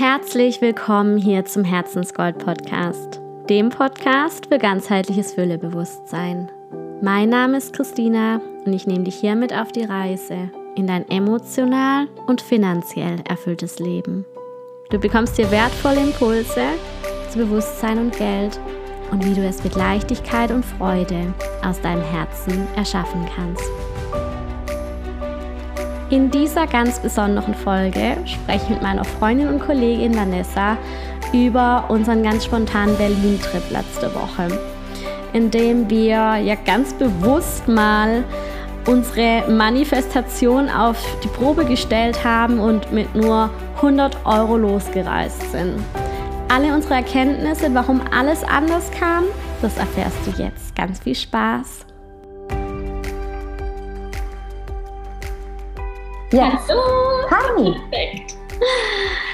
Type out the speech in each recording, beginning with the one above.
herzlich willkommen hier zum Herzensgold Podcast, dem Podcast für ganzheitliches Füllebewusstsein. Mein Name ist Christina und ich nehme dich hiermit auf die Reise in dein emotional und finanziell erfülltes Leben. Du bekommst hier wertvolle Impulse zu Bewusstsein und Geld und wie du es mit Leichtigkeit und Freude aus deinem Herzen erschaffen kannst. In dieser ganz besonderen Folge spreche ich mit meiner Freundin und Kollegin Vanessa über unseren ganz spontanen Berlin-Trip letzte Woche, in dem wir ja ganz bewusst mal unsere Manifestation auf die Probe gestellt haben und mit nur 100 Euro losgereist sind. Alle unsere Erkenntnisse, warum alles anders kam, das erfährst du jetzt. Ganz viel Spaß! Ja. Hallo. Hi. Perfekt.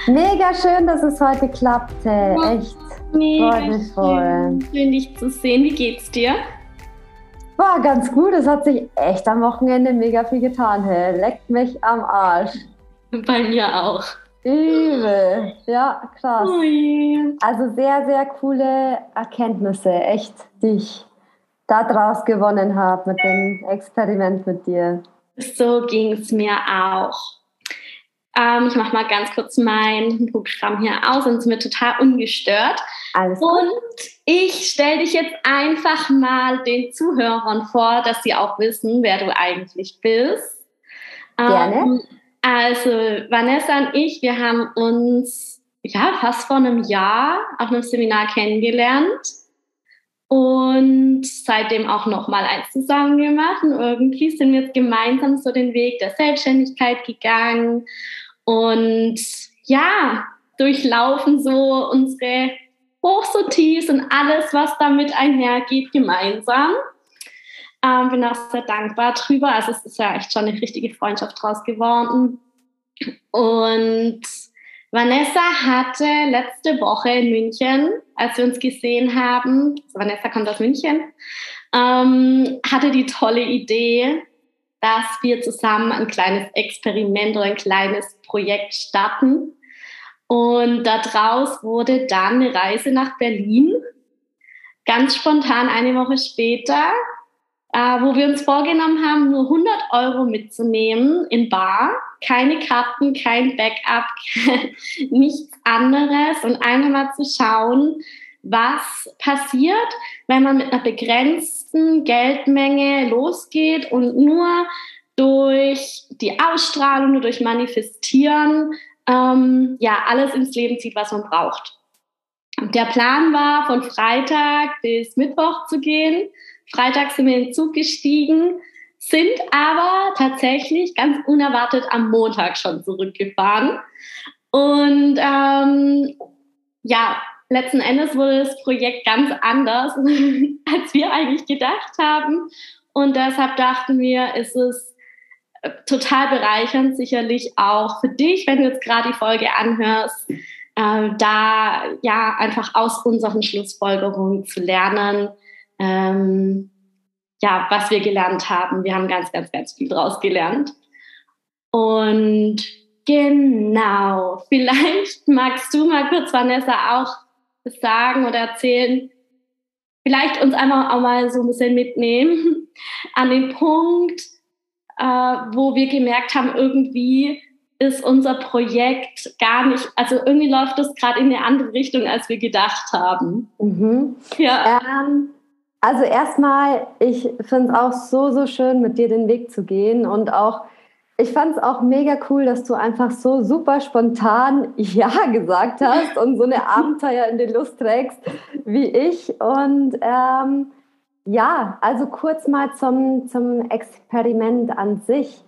Mega schön, dass es heute klappte. Echt. Mega mich voll. Schön, dich zu sehen. Wie geht's dir? War ganz gut. Es hat sich echt am Wochenende mega viel getan. Hey. Leckt mich am Arsch. Bei mir auch. Übel. Ja, krass. Ui. Also sehr, sehr coole Erkenntnisse. Echt, die ich da draus gewonnen habe mit dem Experiment mit dir. So ging es mir auch. Ähm, ich mache mal ganz kurz mein Programm hier aus und sind wir total ungestört. Alles gut. Und ich stelle dich jetzt einfach mal den Zuhörern vor, dass sie auch wissen, wer du eigentlich bist. Gerne. Ähm, also Vanessa und ich, wir haben uns ja fast vor einem Jahr auf einem Seminar kennengelernt und seitdem auch noch mal eins zusammen gemacht. Und irgendwie sind wir jetzt gemeinsam so den Weg der Selbstständigkeit gegangen und ja, durchlaufen so unsere Hochs und Tiefs und alles, was damit einhergeht, gemeinsam. Ähm, bin auch sehr dankbar drüber. Also es ist ja echt schon eine richtige Freundschaft draus geworden. Und Vanessa hatte letzte Woche in München, als wir uns gesehen haben, Vanessa kommt aus München, ähm, hatte die tolle Idee, dass wir zusammen ein kleines Experiment oder ein kleines Projekt starten. Und daraus wurde dann eine Reise nach Berlin, ganz spontan eine Woche später, äh, wo wir uns vorgenommen haben, nur 100 Euro mitzunehmen in Bar keine Karten, kein Backup, nichts anderes und einfach mal zu schauen, was passiert, wenn man mit einer begrenzten Geldmenge losgeht und nur durch die Ausstrahlung, nur durch Manifestieren, ähm, ja, alles ins Leben zieht, was man braucht. Der Plan war, von Freitag bis Mittwoch zu gehen. Freitag sind wir in den Zug gestiegen, sind aber tatsächlich ganz unerwartet am Montag schon zurückgefahren. Und ähm, ja, letzten Endes wurde das Projekt ganz anders, als wir eigentlich gedacht haben. Und deshalb dachten wir, ist es äh, total bereichernd, sicherlich auch für dich, wenn du jetzt gerade die Folge anhörst, äh, da ja einfach aus unseren Schlussfolgerungen zu lernen. Ähm, ja, was wir gelernt haben. Wir haben ganz, ganz, ganz viel draus gelernt. Und genau, vielleicht magst du mal kurz, Vanessa, auch sagen oder erzählen, vielleicht uns einfach auch mal so ein bisschen mitnehmen an den Punkt, äh, wo wir gemerkt haben, irgendwie ist unser Projekt gar nicht, also irgendwie läuft es gerade in eine andere Richtung, als wir gedacht haben. Mhm. Ja. Ähm, also erstmal, ich finde es auch so, so schön, mit dir den Weg zu gehen und auch, ich fand es auch mega cool, dass du einfach so super spontan Ja gesagt hast und so eine Abenteuer in die Lust trägst wie ich. Und ähm, ja, also kurz mal zum, zum Experiment an sich.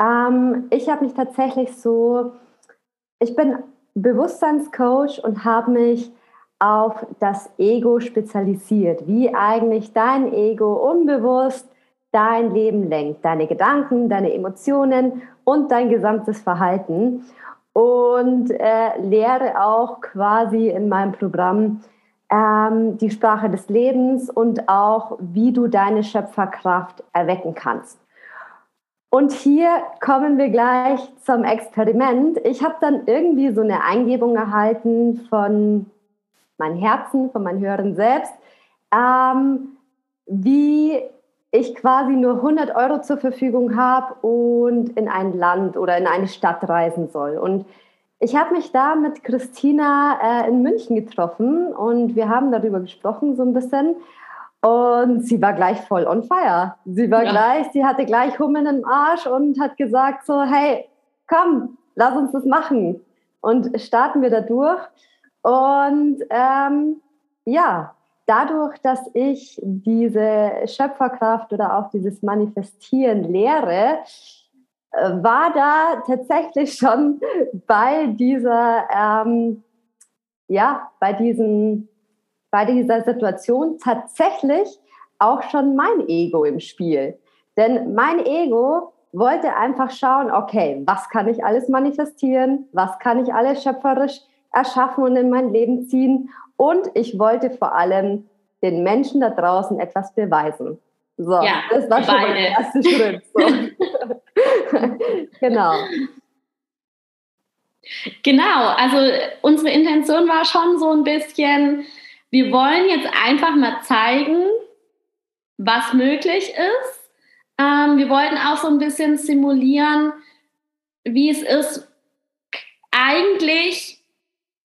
Ähm, ich habe mich tatsächlich so, ich bin Bewusstseinscoach und habe mich auf das Ego spezialisiert, wie eigentlich dein Ego unbewusst dein Leben lenkt, deine Gedanken, deine Emotionen und dein gesamtes Verhalten. Und äh, lehre auch quasi in meinem Programm ähm, die Sprache des Lebens und auch, wie du deine Schöpferkraft erwecken kannst. Und hier kommen wir gleich zum Experiment. Ich habe dann irgendwie so eine Eingebung erhalten von meinem Herzen, von meinem Höheren Selbst, ähm, wie ich quasi nur 100 Euro zur Verfügung habe und in ein Land oder in eine Stadt reisen soll. Und ich habe mich da mit Christina äh, in München getroffen und wir haben darüber gesprochen so ein bisschen. Und sie war gleich voll on fire. Sie war ja. gleich, sie hatte gleich Hummeln im Arsch und hat gesagt so, hey, komm, lass uns das machen. Und starten wir da durch. Und ähm, ja, dadurch, dass ich diese Schöpferkraft oder auch dieses Manifestieren lehre, äh, war da tatsächlich schon bei dieser, ähm, ja, bei diesen, bei dieser Situation tatsächlich auch schon mein Ego im Spiel. Denn mein Ego wollte einfach schauen, okay, was kann ich alles manifestieren? Was kann ich alles schöpferisch erschaffen und in mein Leben ziehen? Und ich wollte vor allem den Menschen da draußen etwas beweisen. So, ja, das war schon beide. der erste Schritt. So. genau. Genau, also unsere Intention war schon so ein bisschen, wir wollen jetzt einfach mal zeigen, was möglich ist. Ähm, wir wollten auch so ein bisschen simulieren, wie es ist, eigentlich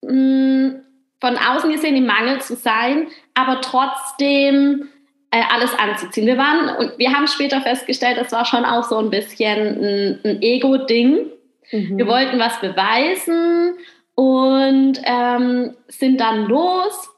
mh, hm, von außen gesehen im Mangel zu sein, aber trotzdem äh, alles anzuziehen. Wir waren und wir haben später festgestellt, das war schon auch so ein bisschen ein, ein Ego-Ding. Mhm. Wir wollten was beweisen und ähm, sind dann los,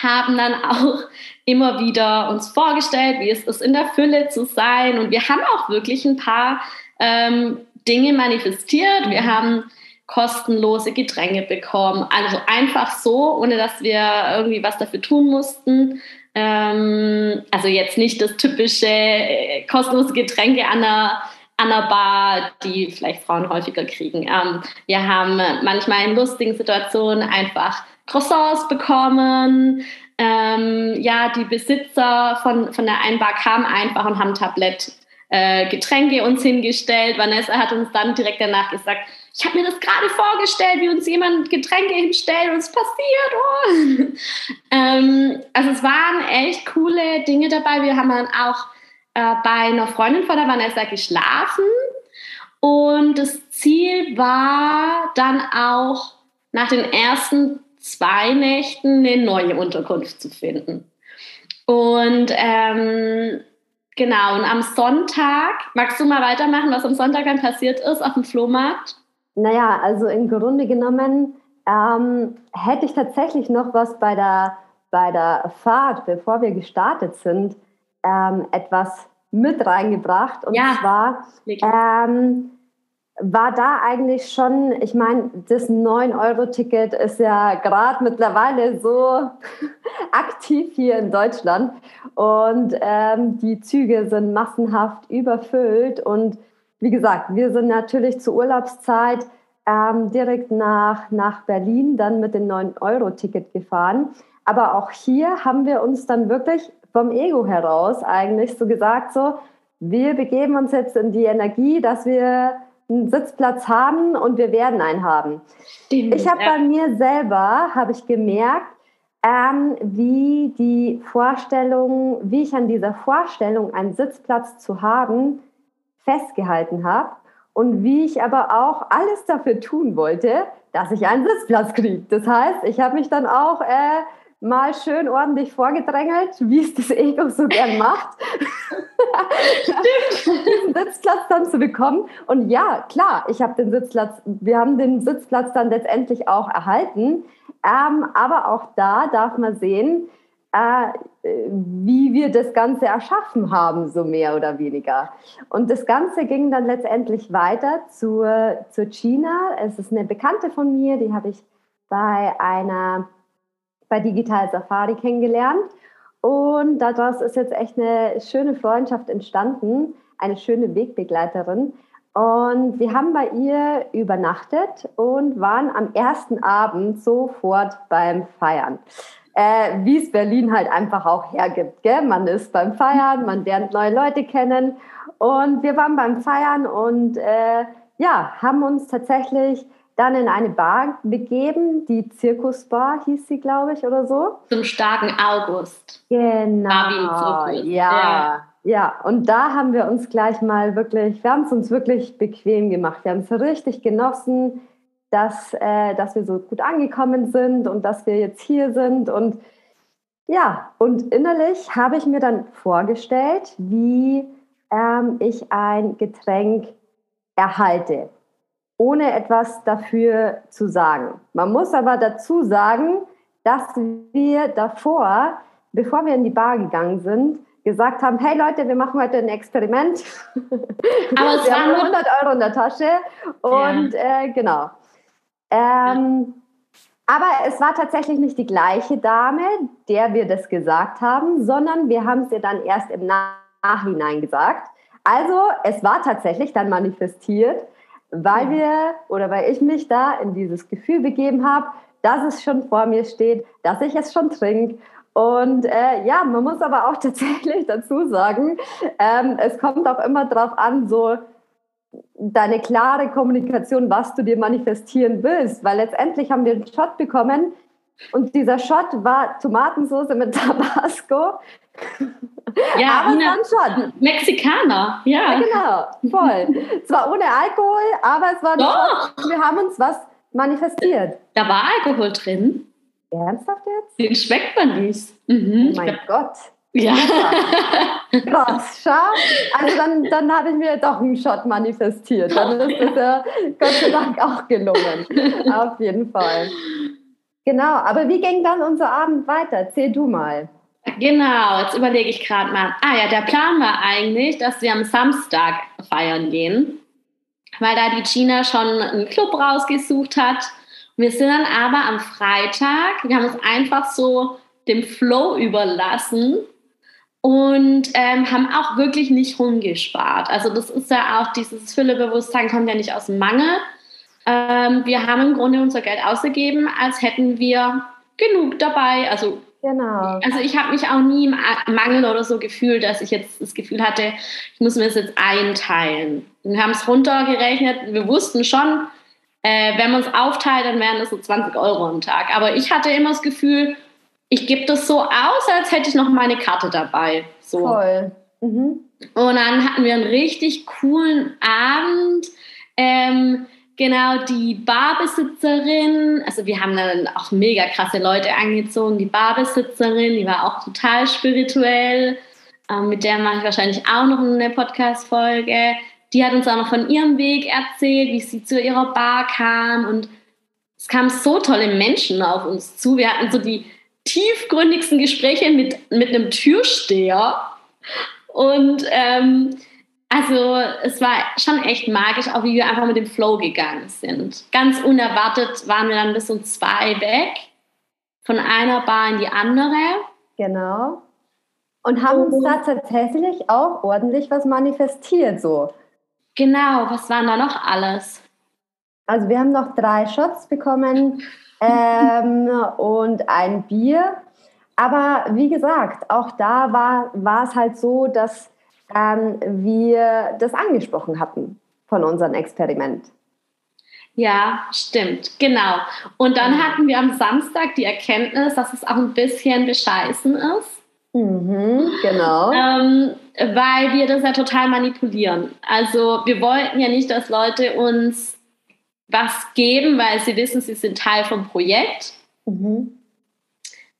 haben dann auch immer wieder uns vorgestellt, wie es ist, in der Fülle zu sein. Und wir haben auch wirklich ein paar ähm, Dinge manifestiert. Wir mhm. haben kostenlose Getränke bekommen. Also einfach so, ohne dass wir irgendwie was dafür tun mussten. Ähm, also jetzt nicht das typische äh, kostenlose Getränke an der, an der Bar, die vielleicht Frauen häufiger kriegen. Ähm, wir haben manchmal in lustigen Situationen einfach Croissants bekommen. Ähm, ja, die Besitzer von, von der einen Bar kamen einfach und haben Tablett äh, Getränke uns hingestellt. Vanessa hat uns dann direkt danach gesagt, ich habe mir das gerade vorgestellt, wie uns jemand Getränke hinstellt und es passiert. Oh. ähm, also es waren echt coole Dinge dabei. Wir haben dann auch äh, bei einer Freundin von der Vanessa geschlafen und das Ziel war dann auch nach den ersten zwei Nächten eine neue Unterkunft zu finden. Und ähm, genau, und am Sonntag, magst du mal weitermachen, was am Sonntag dann passiert ist auf dem Flohmarkt? Naja, also im Grunde genommen ähm, hätte ich tatsächlich noch was bei der, bei der Fahrt, bevor wir gestartet sind, ähm, etwas mit reingebracht. Und ja, zwar ähm, war da eigentlich schon, ich meine, das 9-Euro-Ticket ist ja gerade mittlerweile so aktiv hier in Deutschland und ähm, die Züge sind massenhaft überfüllt und wie gesagt, wir sind natürlich zur Urlaubszeit ähm, direkt nach, nach Berlin dann mit dem 9-Euro-Ticket gefahren. Aber auch hier haben wir uns dann wirklich vom Ego heraus eigentlich so gesagt, so, wir begeben uns jetzt in die Energie, dass wir einen Sitzplatz haben und wir werden einen haben. Stimmt, ich habe ja. bei mir selber, habe ich gemerkt, ähm, wie die Vorstellung, wie ich an dieser Vorstellung, einen Sitzplatz zu haben, festgehalten habe und wie ich aber auch alles dafür tun wollte, dass ich einen Sitzplatz kriege. Das heißt, ich habe mich dann auch äh, mal schön ordentlich vorgedrängelt, wie es das Ego so gern macht, diesen Sitzplatz dann zu bekommen. Und ja, klar, ich habe den Sitzplatz, wir haben den Sitzplatz dann letztendlich auch erhalten. Ähm, aber auch da darf man sehen, äh, wie wir das Ganze erschaffen haben, so mehr oder weniger. Und das Ganze ging dann letztendlich weiter zur, zur China. Es ist eine Bekannte von mir, die habe ich bei einer, bei Digital Safari kennengelernt. Und daraus ist jetzt echt eine schöne Freundschaft entstanden, eine schöne Wegbegleiterin. Und wir haben bei ihr übernachtet und waren am ersten Abend sofort beim Feiern äh, wie es Berlin halt einfach auch hergibt. Gell? Man ist beim Feiern, man lernt neue Leute kennen Und wir waren beim Feiern und äh, ja, haben uns tatsächlich dann in eine Bar begeben, die Zirkusbar hieß sie, glaube ich, oder so. Zum starken August. Genau. Ja, ja, ja. Und da haben wir uns gleich mal wirklich, wir haben es uns wirklich bequem gemacht. Wir haben es richtig genossen, dass, äh, dass wir so gut angekommen sind und dass wir jetzt hier sind. Und ja, und innerlich habe ich mir dann vorgestellt, wie ähm, ich ein Getränk erhalte ohne etwas dafür zu sagen. Man muss aber dazu sagen, dass wir davor, bevor wir in die Bar gegangen sind, gesagt haben, hey Leute, wir machen heute ein Experiment. Aber es wir waren 100 Euro in der Tasche und ja. äh, genau. Ähm, aber es war tatsächlich nicht die gleiche Dame, der wir das gesagt haben, sondern wir haben es ihr dann erst im Nachhinein gesagt. Also es war tatsächlich dann manifestiert weil wir oder weil ich mich da in dieses Gefühl begeben habe, dass es schon vor mir steht, dass ich es schon trinke. Und äh, ja, man muss aber auch tatsächlich dazu sagen, ähm, es kommt auch immer darauf an, so deine klare Kommunikation, was du dir manifestieren willst. Weil letztendlich haben wir einen Shot bekommen und dieser Shot war Tomatensauce mit Tabasco ja, aber Ina, schon. Mexikaner, ja. ja. Genau, voll. Zwar ohne Alkohol, aber es war Doch. wir haben uns was manifestiert. Da war Alkohol drin. Ernsthaft jetzt? Den schmeckt man nicht. Mhm. Oh mein Gott. Ja. Krass, schau. Also dann, dann habe ich mir doch einen Shot manifestiert. Dann ist es ja Gott sei Dank auch gelungen. Auf jeden Fall. Genau, aber wie ging dann unser Abend weiter? Erzähl du mal. Genau, jetzt überlege ich gerade mal. Ah ja, der Plan war eigentlich, dass wir am Samstag feiern gehen, weil da die Gina schon einen Club rausgesucht hat. Wir sind dann aber am Freitag, wir haben es einfach so dem Flow überlassen und ähm, haben auch wirklich nicht rumgespart. Also das ist ja auch dieses Füllebewusstsein kommt ja nicht aus dem Mangel. Ähm, wir haben im Grunde unser Geld ausgegeben, als hätten wir genug dabei. Also Genau. Also ich habe mich auch nie im Mangel oder so gefühlt, dass ich jetzt das Gefühl hatte, ich muss mir das jetzt einteilen. Wir haben es runtergerechnet. Wir wussten schon, äh, wenn man es aufteilt, dann wären das so 20 Euro am Tag. Aber ich hatte immer das Gefühl, ich gebe das so aus, als hätte ich noch meine Karte dabei. So. Voll. Mhm. Und dann hatten wir einen richtig coolen Abend. Ähm, Genau, die Barbesitzerin, also wir haben dann auch mega krasse Leute angezogen. Die Barbesitzerin, die war auch total spirituell. Ähm, mit der mache ich wahrscheinlich auch noch eine Podcast-Folge. Die hat uns auch noch von ihrem Weg erzählt, wie sie zu ihrer Bar kam. Und es kamen so tolle Menschen auf uns zu. Wir hatten so die tiefgründigsten Gespräche mit, mit einem Türsteher. Und ähm, also es war schon echt magisch, auch wie wir einfach mit dem Flow gegangen sind. Ganz unerwartet waren wir dann bis um zwei weg, von einer Bar in die andere. Genau. Und haben uns da tatsächlich auch ordentlich was manifestiert so. Genau, was waren da noch alles? Also wir haben noch drei Shots bekommen ähm, und ein Bier. Aber wie gesagt, auch da war, war es halt so, dass ähm, wir das angesprochen hatten von unserem Experiment. Ja, stimmt, genau. Und dann hatten wir am Samstag die Erkenntnis, dass es auch ein bisschen bescheißen ist. Mhm, genau. Ähm, weil wir das ja total manipulieren. Also wir wollten ja nicht, dass Leute uns was geben, weil sie wissen, sie sind Teil vom Projekt, mhm.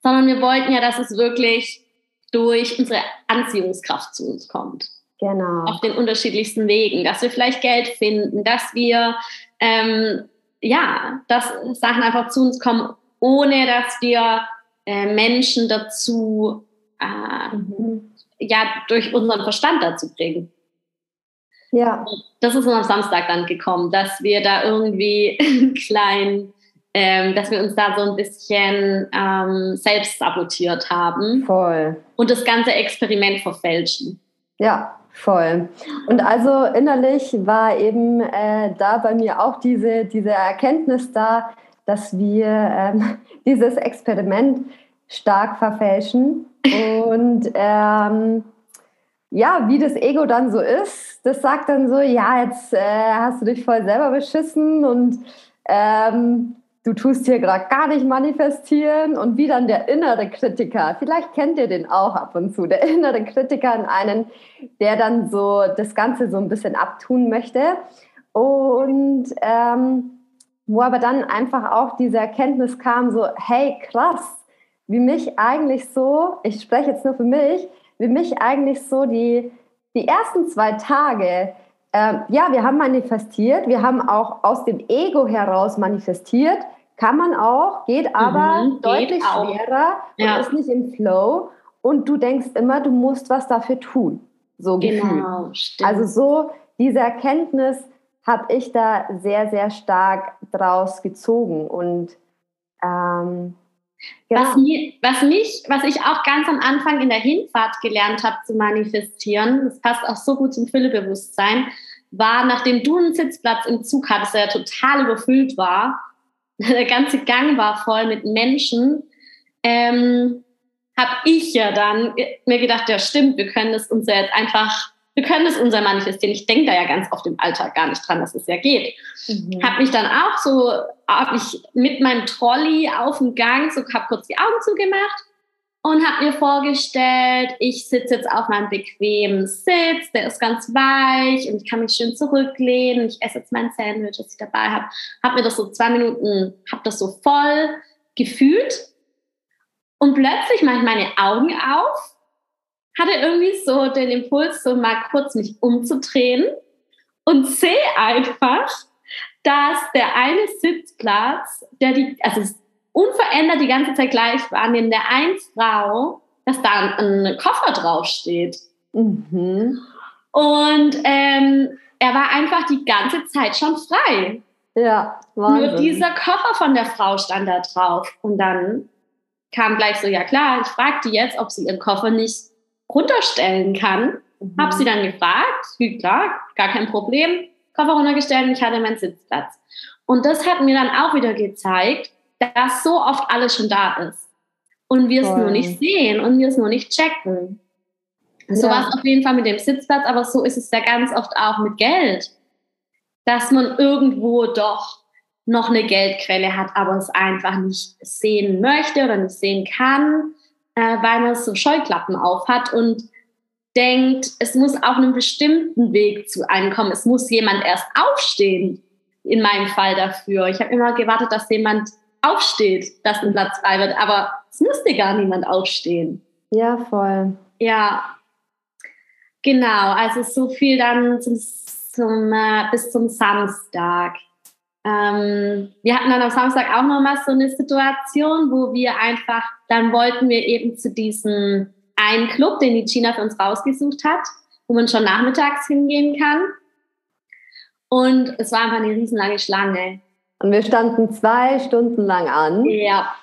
sondern wir wollten ja, dass es wirklich durch unsere Anziehungskraft zu uns kommt. Genau. Auf den unterschiedlichsten Wegen, dass wir vielleicht Geld finden, dass wir, ähm, ja, dass Sachen einfach zu uns kommen, ohne dass wir äh, Menschen dazu, äh, mhm. ja, durch unseren Verstand dazu bringen. Ja. Das ist uns am Samstag dann gekommen, dass wir da irgendwie kleinen ähm, dass wir uns da so ein bisschen ähm, selbst sabotiert haben. Voll. Und das ganze Experiment verfälschen. Ja, voll. Und also innerlich war eben äh, da bei mir auch diese, diese Erkenntnis da, dass wir ähm, dieses Experiment stark verfälschen. Und ähm, ja, wie das Ego dann so ist, das sagt dann so, ja, jetzt äh, hast du dich voll selber beschissen und ähm, du tust hier gerade gar nicht manifestieren. Und wie dann der innere Kritiker, vielleicht kennt ihr den auch ab und zu, der innere Kritiker in einen, der dann so das Ganze so ein bisschen abtun möchte. Und ähm, wo aber dann einfach auch diese Erkenntnis kam, so, hey, krass, wie mich eigentlich so, ich spreche jetzt nur für mich, wie mich eigentlich so die, die ersten zwei Tage, äh, ja, wir haben manifestiert, wir haben auch aus dem Ego heraus manifestiert, kann man auch, geht aber mhm, deutlich geht schwerer ja. und ist nicht im Flow und du denkst immer, du musst was dafür tun. So genau, gefühlt. Also so diese Erkenntnis habe ich da sehr, sehr stark draus gezogen und ähm, Genau. Was, mir, was, mich, was ich auch ganz am Anfang in der Hinfahrt gelernt habe zu manifestieren, das passt auch so gut zum Füllebewusstsein, war, nachdem du einen Sitzplatz im Zug hattest, der total überfüllt war, der ganze Gang war voll mit Menschen, ähm, habe ich ja dann mir gedacht, ja stimmt, wir können das uns ja jetzt einfach wir können das unser manifestieren. Ich denke da ja ganz oft im Alltag gar nicht dran, dass es ja geht. Mhm. Habe mich dann auch so, habe ich mit meinem Trolley auf dem Gang, so habe kurz die Augen zugemacht und habe mir vorgestellt, ich sitze jetzt auf meinem bequemen Sitz, der ist ganz weich und ich kann mich schön zurücklehnen. Ich esse jetzt mein Sandwich, das ich dabei habe. Habe mir das so zwei Minuten, habe das so voll gefühlt und plötzlich mache ich meine Augen auf hatte irgendwie so den Impuls, so mal kurz mich umzudrehen und sehe einfach, dass der eine Sitzplatz, der die, also unverändert die ganze Zeit gleich war, neben der einen Frau, dass da ein, Koffer draufsteht. Mhm. Und ähm, er war einfach die ganze Zeit schon frei. Ja, Wahnsinn. Nur dieser Koffer von der Frau stand da drauf. Und dann kam gleich so, ja klar, ich fragte jetzt, ob sie ihren Koffer nicht runterstellen kann. Mhm. Habe sie dann gefragt, klar, gar kein Problem, Koffer runtergestellt und ich hatte meinen Sitzplatz. Und das hat mir dann auch wieder gezeigt, dass so oft alles schon da ist. Und wir es nur nicht sehen und wir es nur nicht checken. Ja. So war es auf jeden Fall mit dem Sitzplatz, aber so ist es ja ganz oft auch mit Geld. Dass man irgendwo doch noch eine Geldquelle hat, aber es einfach nicht sehen möchte oder nicht sehen kann äh, weil man so Scheuklappen auf hat und denkt, es muss auf einem bestimmten Weg zu einem kommen. Es muss jemand erst aufstehen, in meinem Fall dafür. Ich habe immer gewartet, dass jemand aufsteht, dass ein Platz frei wird, aber es musste gar niemand aufstehen. Ja, voll. Ja, genau. Also so viel dann zum, zum äh, bis zum Samstag. Ähm, wir hatten dann am Samstag auch nochmal so eine Situation, wo wir einfach, dann wollten wir eben zu diesem einen Club, den die China für uns rausgesucht hat, wo man schon nachmittags hingehen kann. Und es war einfach eine riesenlange Schlange. Und wir standen zwei Stunden lang an. Ja,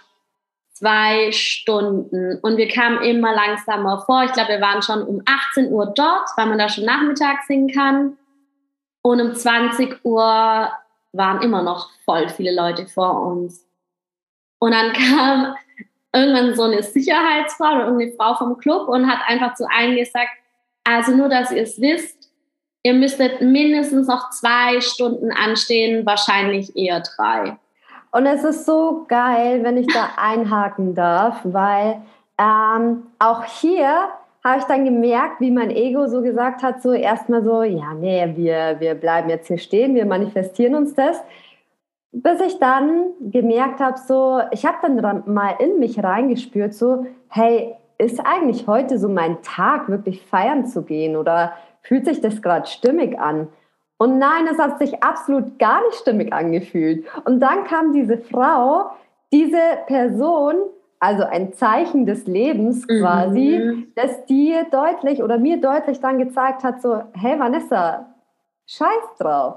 zwei Stunden. Und wir kamen immer langsamer vor. Ich glaube, wir waren schon um 18 Uhr dort, weil man da schon nachmittags hin kann. Und um 20 Uhr waren immer noch voll viele Leute vor uns. Und dann kam irgendwann so eine Sicherheitsfrau oder irgendeine Frau vom Club und hat einfach zu allen gesagt, also nur, dass ihr es wisst, ihr müsstet mindestens noch zwei Stunden anstehen, wahrscheinlich eher drei. Und es ist so geil, wenn ich da einhaken darf, weil ähm, auch hier habe ich dann gemerkt, wie mein Ego so gesagt hat, so erstmal so, ja, nee, wir, wir bleiben jetzt hier stehen, wir manifestieren uns das. Bis ich dann gemerkt habe, so, ich habe dann mal in mich reingespürt, so, hey, ist eigentlich heute so mein Tag, wirklich feiern zu gehen oder fühlt sich das gerade stimmig an? Und nein, es hat sich absolut gar nicht stimmig angefühlt. Und dann kam diese Frau, diese Person also ein Zeichen des Lebens quasi, mhm. dass dir deutlich oder mir deutlich dann gezeigt hat, so, hey Vanessa, scheiß drauf.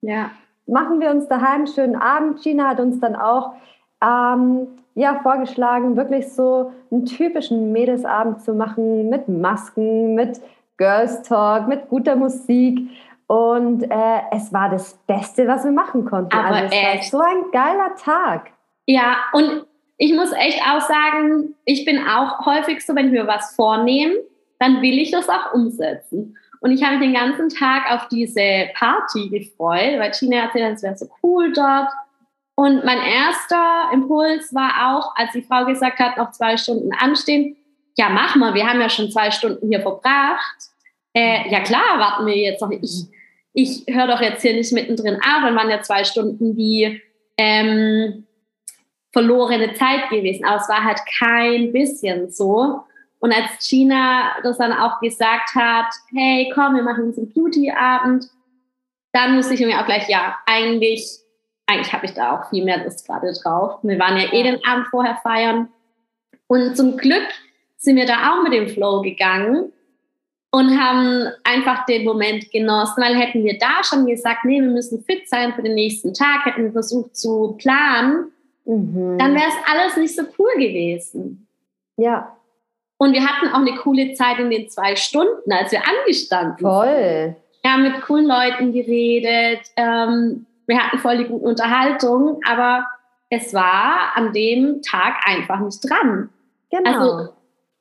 Ja. Machen wir uns daheim einen schönen Abend. Gina hat uns dann auch ähm, ja, vorgeschlagen, wirklich so einen typischen Mädelsabend zu machen mit Masken, mit Girls Talk, mit guter Musik. Und äh, es war das Beste, was wir machen konnten. Aber also es war so ein geiler Tag. Ja, und ich muss echt auch sagen, ich bin auch häufig so, wenn ich mir was vornehme, dann will ich das auch umsetzen. Und ich habe mich den ganzen Tag auf diese Party gefreut, weil China erzählt, es wäre so cool dort. Und mein erster Impuls war auch, als die Frau gesagt hat, noch zwei Stunden anstehen, ja, mach mal, wir haben ja schon zwei Stunden hier verbracht. Äh, ja klar, warten wir jetzt noch. Ich, ich höre doch jetzt hier nicht mittendrin auf, dann waren ja zwei Stunden wie ähm, verlorene Zeit gewesen. Aber es war halt kein bisschen so. Und als Gina das dann auch gesagt hat, hey, komm, wir machen uns einen Beauty-Abend, dann musste ich mir auch gleich, ja, eigentlich, eigentlich habe ich da auch viel mehr Lust gerade drauf. Wir waren ja eh den Abend vorher feiern. Und zum Glück sind wir da auch mit dem Flow gegangen und haben einfach den Moment genossen, weil hätten wir da schon gesagt, nee, wir müssen fit sein für den nächsten Tag, hätten wir versucht zu planen, mhm. dann wäre es alles nicht so cool gewesen. Ja, und wir hatten auch eine coole Zeit in den zwei Stunden, als wir angestanden Voll. Wir haben mit coolen Leuten geredet. Ähm, wir hatten voll die gute Unterhaltung, aber es war an dem Tag einfach nicht dran. Genau. Also,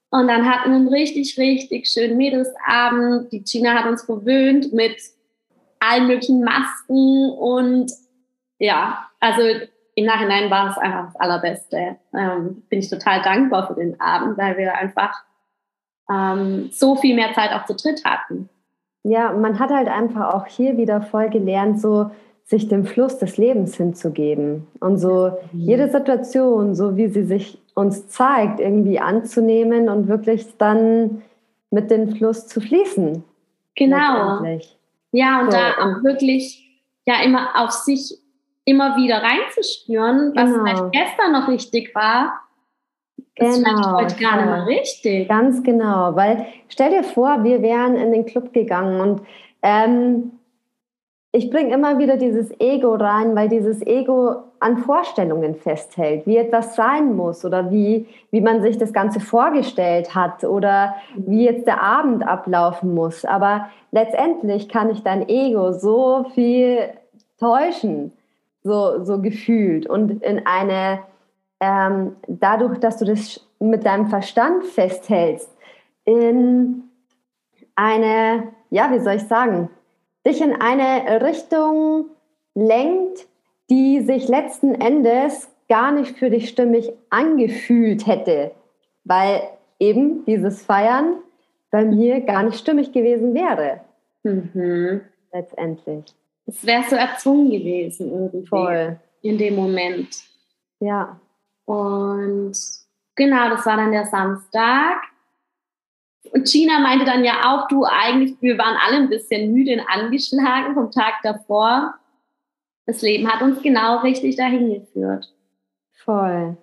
und dann hatten wir einen richtig, richtig schönen Mädelsabend. Die Gina hat uns verwöhnt mit allen möglichen Masken und ja, also im Nachhinein war es einfach das Allerbeste. Ähm, bin ich total dankbar für den Abend, weil wir einfach ähm, so viel mehr Zeit auch zu dritt hatten. Ja, man hat halt einfach auch hier wieder voll gelernt, so sich dem Fluss des Lebens hinzugeben und so mhm. jede Situation, so wie sie sich uns zeigt, irgendwie anzunehmen und wirklich dann mit dem Fluss zu fließen. Genau. Ja, und so, da auch wirklich ja immer auf sich immer wieder reinzuspüren, was genau. vielleicht gestern noch richtig war, ist genau, heute gar nicht mehr richtig. Ganz genau, weil stell dir vor, wir wären in den Club gegangen und ähm, ich bringe immer wieder dieses Ego rein, weil dieses Ego an Vorstellungen festhält, wie etwas sein muss oder wie, wie man sich das Ganze vorgestellt hat oder wie jetzt der Abend ablaufen muss. Aber letztendlich kann ich dein Ego so viel täuschen so, so gefühlt und in eine, ähm, dadurch, dass du das mit deinem Verstand festhältst, in eine, ja, wie soll ich sagen, dich in eine Richtung lenkt, die sich letzten Endes gar nicht für dich stimmig angefühlt hätte, weil eben dieses Feiern bei mir gar nicht stimmig gewesen wäre. Mhm. Letztendlich. Es wäre so erzwungen gewesen irgendwie. Voll. In dem Moment. Ja. Und genau, das war dann der Samstag. Und Gina meinte dann ja auch, du eigentlich, wir waren alle ein bisschen müde und angeschlagen vom Tag davor. Das Leben hat uns genau richtig dahin geführt. Voll.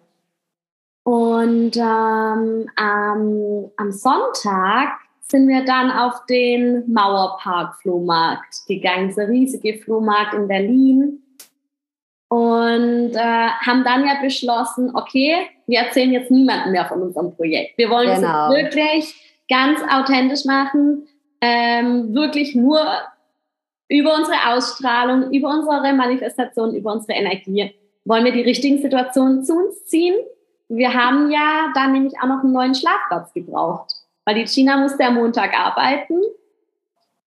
Und ähm, am, am Sonntag sind wir dann auf den Mauerpark-Flohmarkt gegangen, dieser riesige Flohmarkt in Berlin. Und äh, haben dann ja beschlossen, okay, wir erzählen jetzt niemandem mehr von unserem Projekt. Wir wollen genau. es wirklich ganz authentisch machen, ähm, wirklich nur über unsere Ausstrahlung, über unsere Manifestation, über unsere Energie wollen wir die richtigen Situationen zu uns ziehen. Wir haben ja dann nämlich auch noch einen neuen Schlafplatz gebraucht weil die China musste am Montag arbeiten.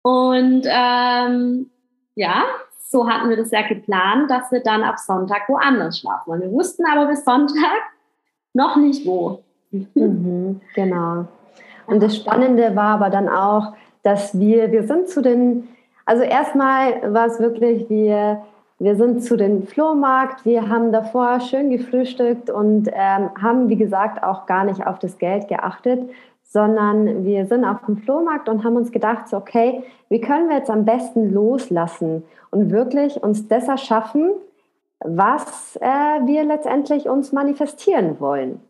Und ähm, ja, so hatten wir das ja geplant, dass wir dann ab Sonntag woanders schlafen. Und wir wussten aber bis Sonntag noch nicht wo. Mhm, genau. Und das Spannende war aber dann auch, dass wir, wir sind zu den, also erstmal war es wirklich, wir, wir sind zu den Flohmarkt, wir haben davor schön gefrühstückt und ähm, haben, wie gesagt, auch gar nicht auf das Geld geachtet, sondern wir sind auf dem Flohmarkt und haben uns gedacht, so, okay, wie können wir jetzt am besten loslassen und wirklich uns das erschaffen, was äh, wir letztendlich uns manifestieren wollen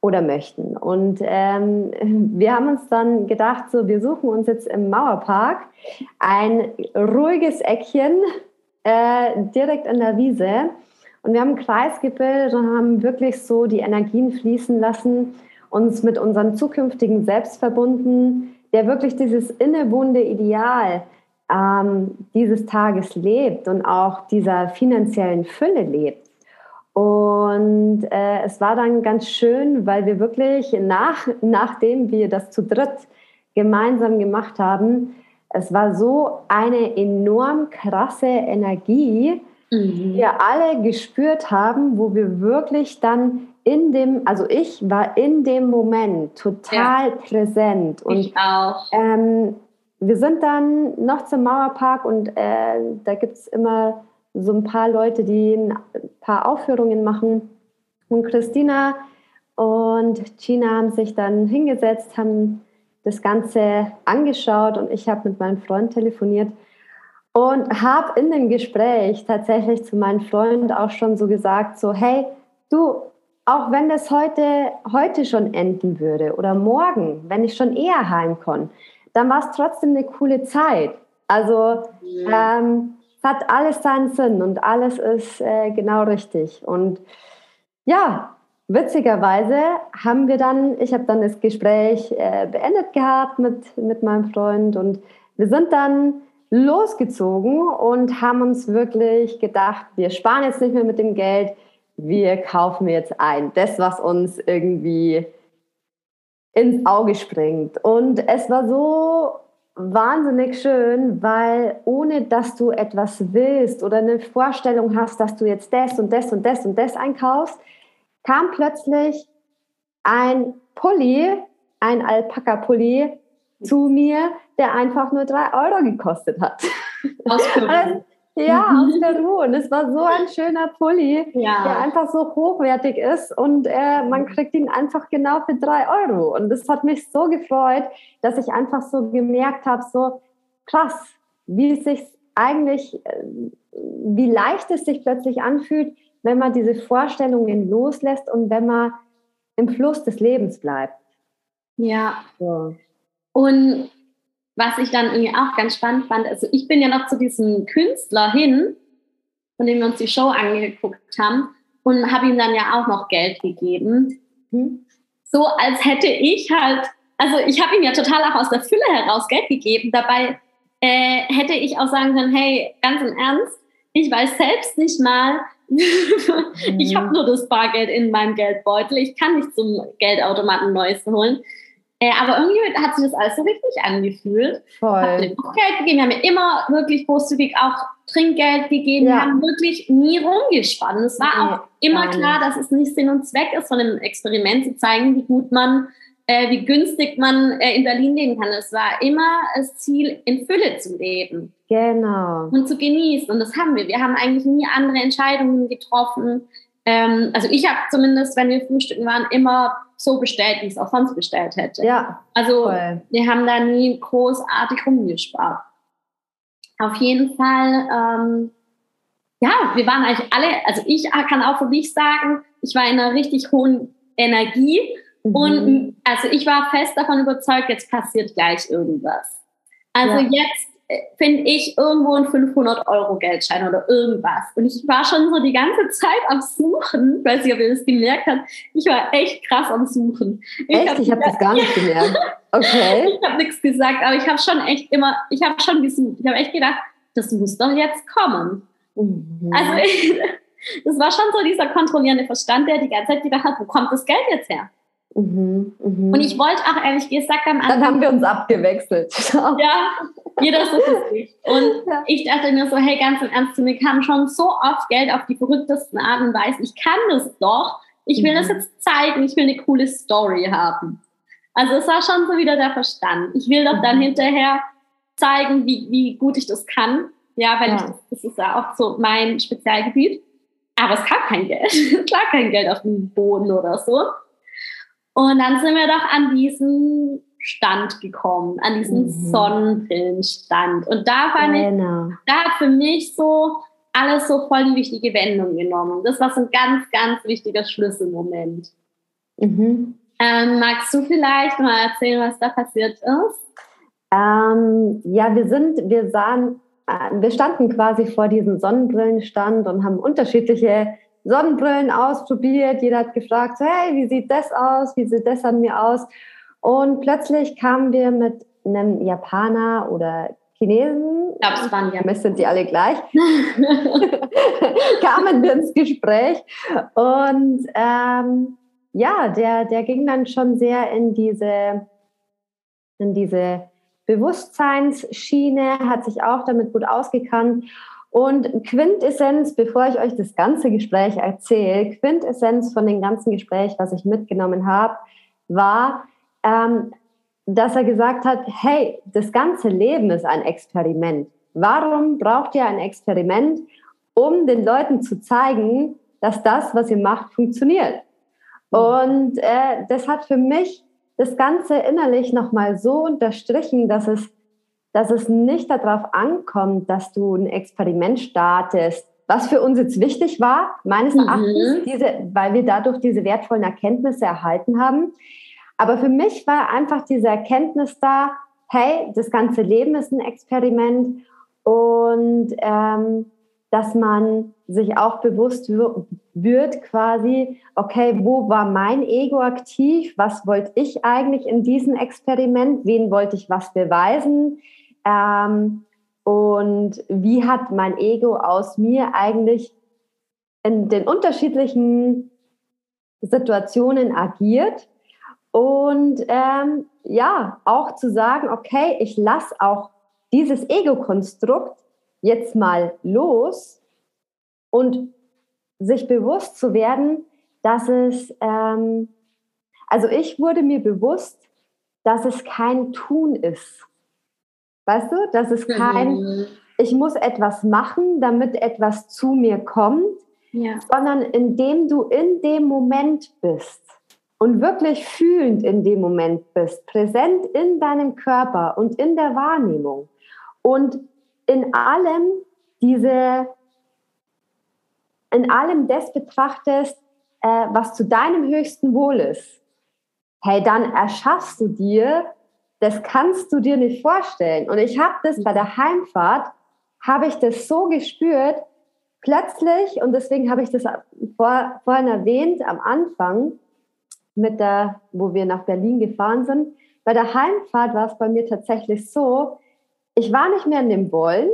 oder möchten. Und ähm, wir haben uns dann gedacht, so, wir suchen uns jetzt im Mauerpark ein ruhiges Eckchen äh, direkt in der Wiese. Und wir haben einen Kreis gebildet und haben wirklich so die Energien fließen lassen uns mit unserem zukünftigen Selbst verbunden, der wirklich dieses innewohnende Ideal ähm, dieses Tages lebt und auch dieser finanziellen Fülle lebt. Und äh, es war dann ganz schön, weil wir wirklich nach, nachdem wir das zu dritt gemeinsam gemacht haben, es war so eine enorm krasse Energie, mhm. die wir alle gespürt haben, wo wir wirklich dann in dem, also ich war in dem Moment total ja. präsent. Und, ich auch. Ähm, wir sind dann noch zum Mauerpark und äh, da gibt es immer so ein paar Leute, die ein paar Aufführungen machen. Und Christina und Gina haben sich dann hingesetzt, haben das Ganze angeschaut und ich habe mit meinem Freund telefoniert und habe in dem Gespräch tatsächlich zu meinem Freund auch schon so gesagt, so hey, du, auch wenn das heute, heute schon enden würde oder morgen, wenn ich schon eher heimkomme, dann war es trotzdem eine coole Zeit. Also ja. ähm, es hat alles seinen Sinn und alles ist äh, genau richtig. Und ja, witzigerweise haben wir dann, ich habe dann das Gespräch äh, beendet gehabt mit, mit meinem Freund und wir sind dann losgezogen und haben uns wirklich gedacht, wir sparen jetzt nicht mehr mit dem Geld, wir kaufen jetzt ein. Das, was uns irgendwie ins Auge springt. Und es war so wahnsinnig schön, weil ohne dass du etwas willst oder eine Vorstellung hast, dass du jetzt das und das und das und das einkaufst, kam plötzlich ein Pulli, ein Alpaka-Pulli zu mir, der einfach nur drei Euro gekostet hat. Aus Peru. ja, aus Peru. Und es war so ein schöner Pulli, ja. der einfach so hochwertig ist und äh, man kriegt ihn einfach genau für drei Euro. Und das hat mich so gefreut, dass ich einfach so gemerkt habe, so krass, wie es sich eigentlich, äh, wie leicht es sich plötzlich anfühlt, wenn man diese Vorstellungen loslässt und wenn man im Fluss des Lebens bleibt. Ja. So. Und was ich dann irgendwie auch ganz spannend fand, also ich bin ja noch zu diesem Künstler hin, von dem wir uns die Show angeguckt haben, und habe ihm dann ja auch noch Geld gegeben. Hm. So als hätte ich halt, also ich habe ihm ja total auch aus der Fülle heraus Geld gegeben. Dabei äh, hätte ich auch sagen können, hey, ganz im Ernst, ich weiß selbst nicht mal, ich habe mhm. nur das Bargeld in meinem Geldbeutel. Ich kann nicht zum Geldautomaten Neues holen. Äh, aber irgendwie hat sich das alles so richtig angefühlt. Voll. Haben Geld gegeben. Wir haben mir immer wirklich großzügig auch Trinkgeld gegeben. Ja. Wir haben wirklich nie rumgespannt. Es war nee, auch immer klar, dass es nicht Sinn und Zweck ist, von einem Experiment zu zeigen, wie gut man äh, wie günstig man äh, in Berlin leben kann. Es war immer das Ziel, in Fülle zu leben. Genau. Und zu genießen. Und das haben wir. Wir haben eigentlich nie andere Entscheidungen getroffen. Ähm, also ich habe zumindest, wenn wir frühstücken waren, immer so bestellt, wie ich es auch sonst bestellt hätte. Ja. Also voll. wir haben da nie großartig rumgespart. Auf jeden Fall, ähm, ja, wir waren eigentlich alle, also ich kann auch für mich sagen, ich war in einer richtig hohen Energie Mhm. Und also ich war fest davon überzeugt, jetzt passiert gleich irgendwas. Also ja. jetzt finde ich irgendwo ein 500 Euro Geldschein oder irgendwas. Und ich war schon so die ganze Zeit am Suchen, weiß nicht, ob ihr das gemerkt habt. Ich war echt krass am Suchen. Ich echt? Hab, ich habe das gar nicht gemerkt. Okay. ich habe nichts gesagt, aber ich habe schon echt immer, ich habe schon gesucht. Ich habe echt gedacht, das muss doch jetzt kommen. Mhm. Also ich, das war schon so dieser kontrollierende Verstand, der die ganze Zeit gedacht hat, wo kommt das Geld jetzt her? Mhm, mh. Und ich wollte auch ehrlich gesagt am Anfang. Dann haben wir uns abgewechselt. ja, jeder so für sich. Und ja. ich dachte mir so, hey, ganz im Ernst, mir kam schon so oft Geld auf die verrücktesten Art und Weise. Ich kann das doch. Ich will mhm. das jetzt zeigen. Ich will eine coole Story haben. Also es war schon so wieder der Verstand. Ich will doch dann mhm. hinterher zeigen, wie, wie gut ich das kann. Ja, weil ja. Ich, das ist ja auch so mein Spezialgebiet. Aber es kam kein Geld. Klar kein Geld auf dem Boden oder so. Und dann sind wir doch an diesen Stand gekommen, an diesen mhm. Sonnenbrillenstand. Und da fand genau. ich, da hat für mich so alles so voll die wichtige Wendung genommen. Das war so ein ganz, ganz wichtiger Schlüsselmoment. Mhm. Ähm, magst du vielleicht mal erzählen, was da passiert ist? Ähm, ja, wir sind, wir sahen, äh, wir standen quasi vor diesem Sonnenbrillenstand und haben unterschiedliche Sonnenbrillen ausprobiert. Jeder hat gefragt, hey, wie sieht das aus? Wie sieht das an mir aus? Und plötzlich kamen wir mit einem Japaner oder Chinesen, ich glaube, es waren ja. sind die alle gleich, kamen wir ins Gespräch. Und ähm, ja, der, der ging dann schon sehr in diese in diese Bewusstseinsschiene, hat sich auch damit gut ausgekannt. Und Quintessenz, bevor ich euch das ganze Gespräch erzähle, Quintessenz von dem ganzen Gespräch, was ich mitgenommen habe, war, ähm, dass er gesagt hat, hey, das ganze Leben ist ein Experiment. Warum braucht ihr ein Experiment, um den Leuten zu zeigen, dass das, was ihr macht, funktioniert? Mhm. Und äh, das hat für mich das Ganze innerlich nochmal so unterstrichen, dass es, dass es nicht darauf ankommt, dass du ein Experiment startest, was für uns jetzt wichtig war, meines mhm. Erachtens, diese, weil wir dadurch diese wertvollen Erkenntnisse erhalten haben. Aber für mich war einfach diese Erkenntnis da, hey, das ganze Leben ist ein Experiment und ähm, dass man sich auch bewusst wird quasi, okay, wo war mein Ego aktiv? Was wollte ich eigentlich in diesem Experiment? Wen wollte ich was beweisen? Ähm, und wie hat mein Ego aus mir eigentlich in den unterschiedlichen Situationen agiert? Und ähm, ja, auch zu sagen, okay, ich lasse auch dieses Ego-Konstrukt jetzt mal los und sich bewusst zu werden, dass es, ähm, also ich wurde mir bewusst, dass es kein Tun ist. Weißt du, dass es kein, mhm. ich muss etwas machen, damit etwas zu mir kommt, ja. sondern indem du in dem Moment bist und wirklich fühlend in dem Moment bist, präsent in deinem Körper und in der Wahrnehmung und in allem diese, in allem das betrachtest, äh, was zu deinem höchsten Wohl ist, hey, dann erschaffst du dir, das kannst du dir nicht vorstellen. Und ich habe das bei der Heimfahrt, habe ich das so gespürt, plötzlich, und deswegen habe ich das vor, vorhin erwähnt, am Anfang, mit der, wo wir nach Berlin gefahren sind, bei der Heimfahrt war es bei mir tatsächlich so, ich war nicht mehr in dem Wollen,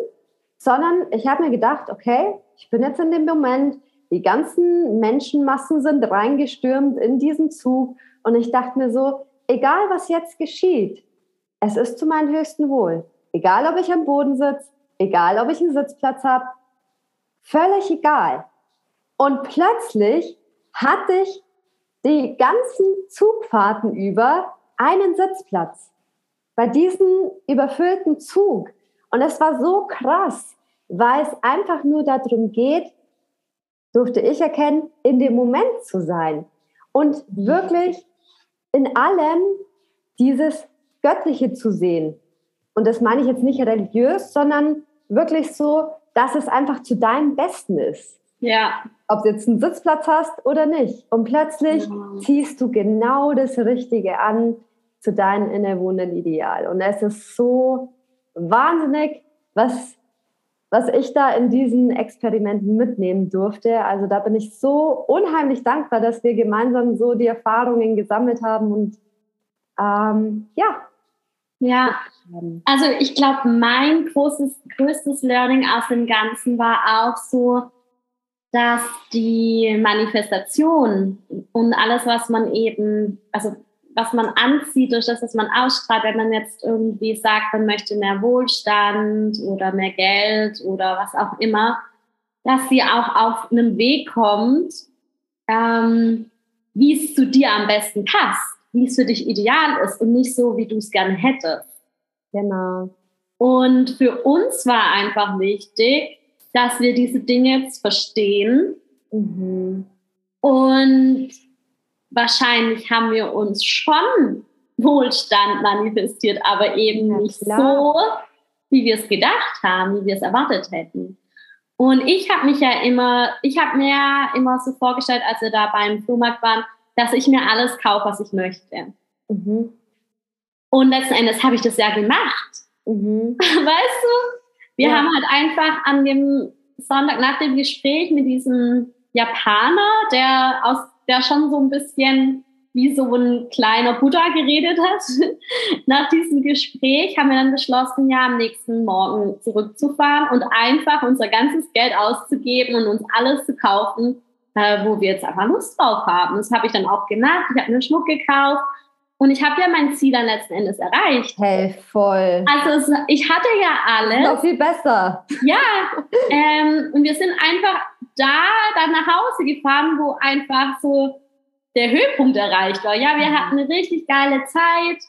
sondern ich habe mir gedacht, okay, ich bin jetzt in dem Moment, die ganzen Menschenmassen sind reingestürmt in diesen Zug und ich dachte mir so, egal was jetzt geschieht, es ist zu meinem höchsten Wohl. Egal, ob ich am Boden sitze, egal, ob ich einen Sitzplatz habe, völlig egal. Und plötzlich hatte ich die ganzen Zugfahrten über einen Sitzplatz bei diesem überfüllten Zug. Und es war so krass, weil es einfach nur darum geht, durfte ich erkennen, in dem Moment zu sein und wirklich in allem dieses Göttliche zu sehen. Und das meine ich jetzt nicht religiös, sondern wirklich so, dass es einfach zu deinem Besten ist. Ja. Ob du jetzt einen Sitzplatz hast oder nicht. Und plötzlich ja. ziehst du genau das Richtige an, zu deinem innewohnenden Ideal. Und es ist so wahnsinnig, was, was ich da in diesen Experimenten mitnehmen durfte. Also da bin ich so unheimlich dankbar, dass wir gemeinsam so die Erfahrungen gesammelt haben und ähm, ja. Ja, also ich glaube, mein großes, größtes Learning aus dem Ganzen war auch so, dass die Manifestation und alles, was man eben, also was man anzieht, durch das, was man ausstrahlt, wenn man jetzt irgendwie sagt, man möchte mehr Wohlstand oder mehr Geld oder was auch immer, dass sie auch auf einen Weg kommt, ähm, wie es zu dir am besten passt, wie es für dich ideal ist und nicht so, wie du es gerne hättest. Genau. Und für uns war einfach wichtig, dass wir diese Dinge jetzt verstehen mhm. und wahrscheinlich haben wir uns schon Wohlstand manifestiert, aber eben ja, nicht so, wie wir es gedacht haben, wie wir es erwartet hätten. Und ich habe mich ja immer, ich habe mir ja immer so vorgestellt, als wir da beim Flohmarkt waren, dass ich mir alles kaufe, was ich möchte. Mhm. Und letzten Endes habe ich das ja gemacht. Mhm. Weißt du? Wir ja. haben halt einfach an dem Sonntag nach dem Gespräch mit diesem Japaner, der aus der schon so ein bisschen wie so ein kleiner Buddha geredet hat. Nach diesem Gespräch haben wir dann beschlossen, ja, am nächsten Morgen zurückzufahren und einfach unser ganzes Geld auszugeben und uns alles zu kaufen, äh, wo wir jetzt einfach Lust drauf haben. Das habe ich dann auch gemacht. Ich habe mir Schmuck gekauft Und ich habe ja mein Ziel dann letzten Endes erreicht. Hey, voll. Also ich hatte ja alles. Noch viel besser. Ja. Ähm, und wir sind einfach da dann nach Hause gefahren, wo einfach so der Höhepunkt erreicht war. Ja, wir mhm. hatten eine richtig geile Zeit.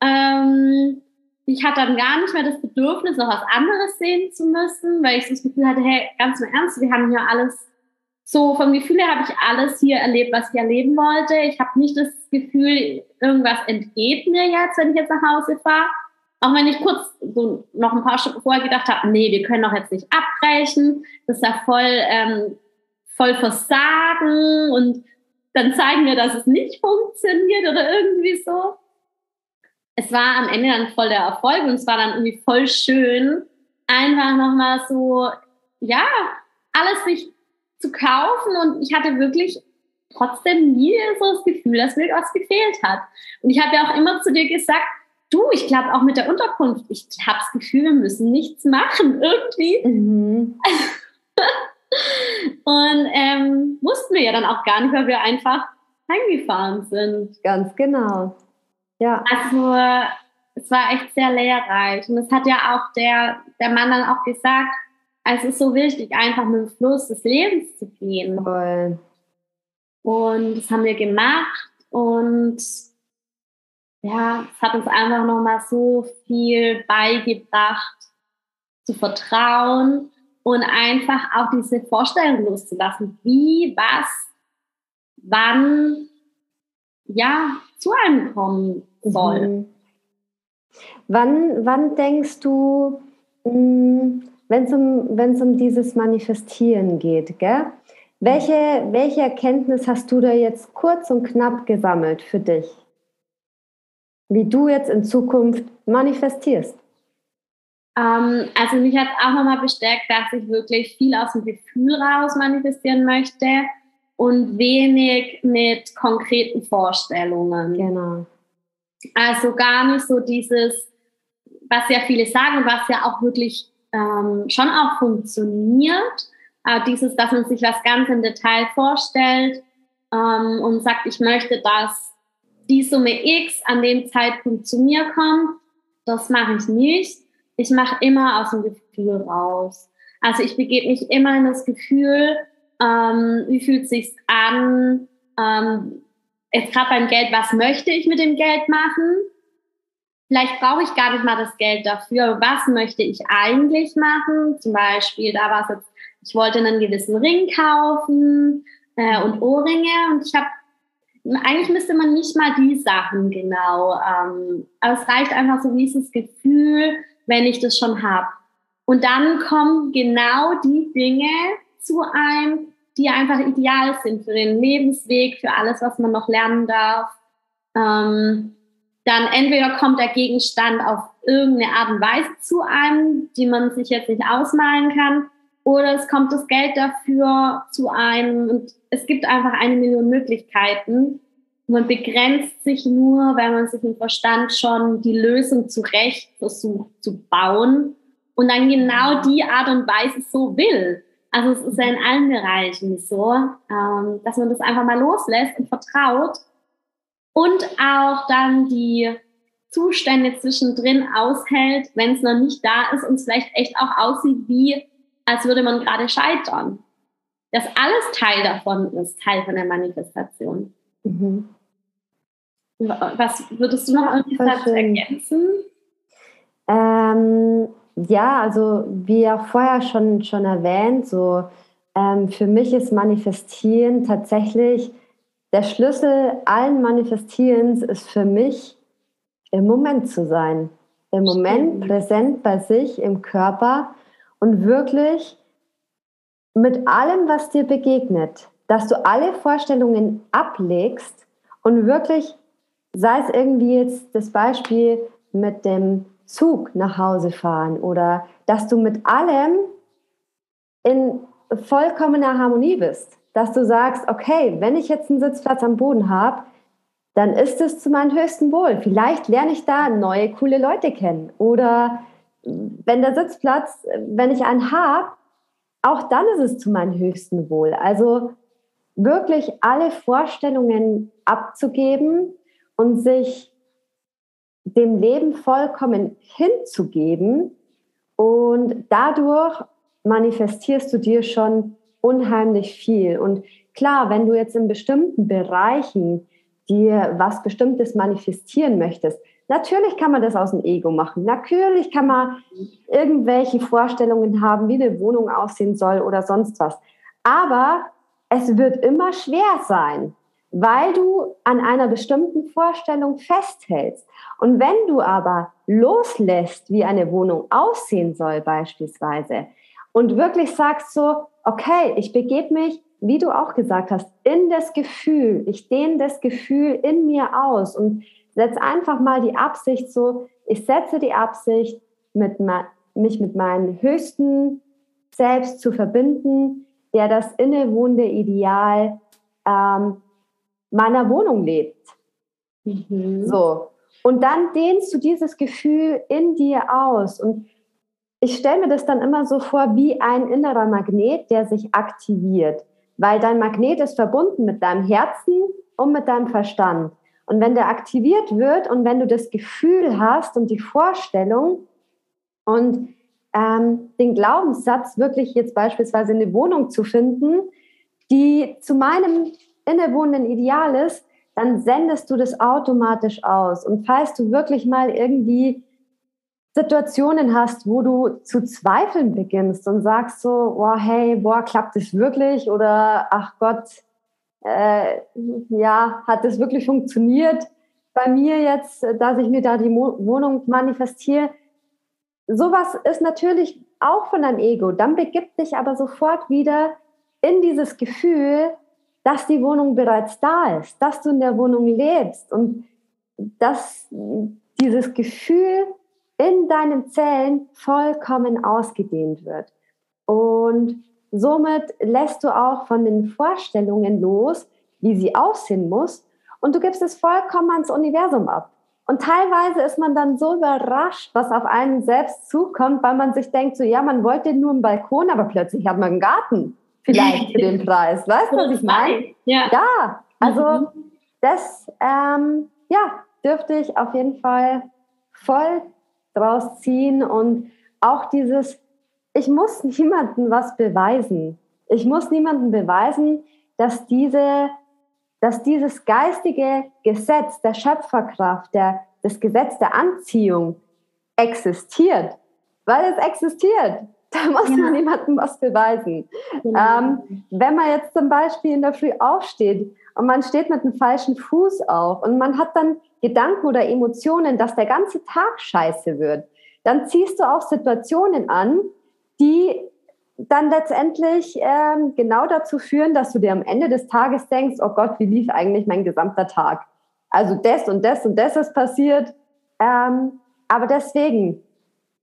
Ähm, ich hatte dann gar nicht mehr das Bedürfnis, noch was anderes sehen zu müssen, weil ich so das Gefühl hatte, hey, ganz im Ernst, wir haben hier alles so vom Gefühl her habe ich alles hier erlebt, was ich erleben wollte. Ich habe nicht das Gefühl, irgendwas entgeht mir jetzt, wenn ich jetzt nach Hause fahre. Auch wenn ich kurz so noch ein paar Stunden vorher gedacht habe, nee, wir können doch jetzt nicht abbrechen, das ist ja voll, ähm, voll Versagen und dann zeigen wir, dass es nicht funktioniert oder irgendwie so. Es war am Ende dann voll der Erfolg und es war dann irgendwie voll schön, einfach nochmal so, ja, alles sich zu kaufen und ich hatte wirklich trotzdem nie so das Gefühl, dass mir was gefehlt hat. Und ich habe ja auch immer zu dir gesagt, du, ich glaube auch mit der Unterkunft, ich habe das Gefühl, wir müssen nichts machen irgendwie. Mhm. und ähm, mussten wir ja dann auch gar nicht, weil wir einfach heimgefahren sind. Ganz genau. Ja. Also es war echt sehr lehrreich. Und es hat ja auch der, der Mann dann auch gesagt, es ist so wichtig, einfach mit dem Fluss des Lebens zu gehen. Voll. Und das haben wir gemacht und ja, es hat uns einfach nochmal so viel beigebracht, zu vertrauen und einfach auch diese Vorstellung loszulassen, wie, was, wann, ja, zu einem kommen soll. Mhm. Wann, wann denkst du, mh, hm, wenn es um, wenn's um dieses Manifestieren geht, gell? Welche, welche Erkenntnis hast du da jetzt kurz und knapp gesammelt für dich? Wie du jetzt in Zukunft manifestierst? Ähm, also mich hat auch nochmal bestärkt, dass ich wirklich viel aus dem Gefühl raus manifestieren möchte und wenig mit konkreten Vorstellungen. Genau. Also gar nicht so dieses, was ja viele sagen, was ja auch wirklich ähm, schon auch funktioniert. Äh, dieses, dass man sich was ganz im Detail vorstellt ähm, und sagt, ich möchte, dass die Summe X an dem Zeitpunkt zu mir kommt. Das mache ich nicht. Ich mache immer aus dem Gefühl raus. Also ich begebe mich immer in das Gefühl, ähm, wie fühlt sich's an? Ähm, jetzt gerade beim Geld, was möchte ich mit dem Geld machen? Vielleicht brauche ich gar nicht mal das Geld dafür. Was möchte ich eigentlich machen? Zum Beispiel, da war es jetzt, ich wollte einen gewissen Ring kaufen äh, und Ohrringe und ich habe eigentlich müsste man nicht mal die Sachen genau, ähm, aber es reicht einfach so das Gefühl, wenn ich das schon habe. Und dann kommen genau die Dinge zu einem, die einfach ideal sind für den Lebensweg, für alles, was man noch lernen darf. Ähm, dann entweder kommt der Gegenstand auf irgendeine Art und Weise zu einem, die man sich jetzt nicht ausmalen kann, oder es kommt das Geld dafür zu einem und es gibt einfach eine Million Möglichkeiten. Man begrenzt sich nur, wenn man sich im Verstand schon die Lösung zurecht versucht zu bauen und dann genau die Art und Weise so will. Also es ist ja in allen Bereichen so, ähm, dass man das einfach mal loslässt und vertraut und auch dann die Zustände zwischendrin aushält, wenn es noch nicht da ist und es vielleicht echt auch aussieht, wie als würde man gerade scheitern. Dass alles Teil davon ist, Teil von der Manifestation. Mhm. Was würdest du noch irgendwie dazu ergänzen? Ähm, ja, also wie auch vorher schon, schon erwähnt, so ähm, für mich ist Manifestieren tatsächlich der Schlüssel allen Manifestierens ist für mich, im Moment zu sein. Im Moment präsent bei sich im Körper und wirklich mit allem, was dir begegnet, dass du alle Vorstellungen ablegst und wirklich, sei es irgendwie jetzt das Beispiel mit dem Zug nach Hause fahren oder dass du mit allem in vollkommener Harmonie bist dass du sagst, okay, wenn ich jetzt einen Sitzplatz am Boden habe, dann ist es zu meinem höchsten Wohl. Vielleicht lerne ich da neue, coole Leute kennen. Oder wenn der Sitzplatz, wenn ich einen habe, auch dann ist es zu meinem höchsten Wohl. Also wirklich alle Vorstellungen abzugeben und sich dem Leben vollkommen hinzugeben und dadurch manifestierst du dir schon unheimlich viel. Und klar, wenn du jetzt in bestimmten Bereichen dir was Bestimmtes manifestieren möchtest, natürlich kann man das aus dem Ego machen. Natürlich kann man irgendwelche Vorstellungen haben, wie eine Wohnung aussehen soll oder sonst was. Aber es wird immer schwer sein, weil du an einer bestimmten Vorstellung festhältst. Und wenn du aber loslässt, wie eine Wohnung aussehen soll beispielsweise, und wirklich sagst so, okay, ich begebe mich, wie du auch gesagt hast, in das Gefühl, ich dehne das Gefühl in mir aus und setz einfach mal die Absicht so, ich setze die Absicht, mit, mich mit meinem höchsten Selbst zu verbinden, der das innewohnende Ideal ähm, meiner Wohnung lebt. Mhm. So. Und dann dehnst du dieses Gefühl in dir aus. Und ich stelle mir das dann immer so vor wie ein innerer Magnet, der sich aktiviert. Weil dein Magnet ist verbunden mit deinem Herzen und mit deinem Verstand. Und wenn der aktiviert wird und wenn du das Gefühl hast und die Vorstellung und ähm, den Glaubenssatz, wirklich jetzt beispielsweise eine Wohnung zu finden, die zu meinem innewohnenden Ideal ist, dann sendest du das automatisch aus. Und falls du wirklich mal irgendwie Situationen hast, wo du zu zweifeln beginnst und sagst so, boah, hey, boah, klappt das wirklich? Oder ach Gott, äh, ja, hat das wirklich funktioniert bei mir jetzt, dass ich mir da die Mo Wohnung manifestiere? Sowas ist natürlich auch von deinem Ego. Dann begibt dich aber sofort wieder in dieses Gefühl, dass die Wohnung bereits da ist, dass du in der Wohnung lebst und dass dieses Gefühl in deinen Zellen vollkommen ausgedehnt wird. Und somit lässt du auch von den Vorstellungen los, wie sie aussehen muss, und du gibst es vollkommen ans Universum ab. Und teilweise ist man dann so überrascht, was auf einen selbst zukommt, weil man sich denkt, so ja, man wollte nur einen Balkon, aber plötzlich hat man einen Garten vielleicht für den Preis. Weißt du, was ich meine? Ja. ja, also mhm. das ähm, ja, dürfte ich auf jeden Fall voll draus ziehen und auch dieses, ich muss niemandem was beweisen. Ich muss niemandem beweisen, dass, diese, dass dieses geistige Gesetz der Schöpferkraft, der, das Gesetz der Anziehung existiert, weil es existiert. Da muss ja. man niemandem was beweisen. Ja. Ähm, wenn man jetzt zum Beispiel in der Früh aufsteht und man steht mit dem falschen Fuß auf und man hat dann Gedanken oder Emotionen, dass der ganze Tag scheiße wird, dann ziehst du auch Situationen an, die dann letztendlich ähm, genau dazu führen, dass du dir am Ende des Tages denkst, oh Gott, wie lief eigentlich mein gesamter Tag? Also das und das und das ist passiert. Ähm, aber deswegen,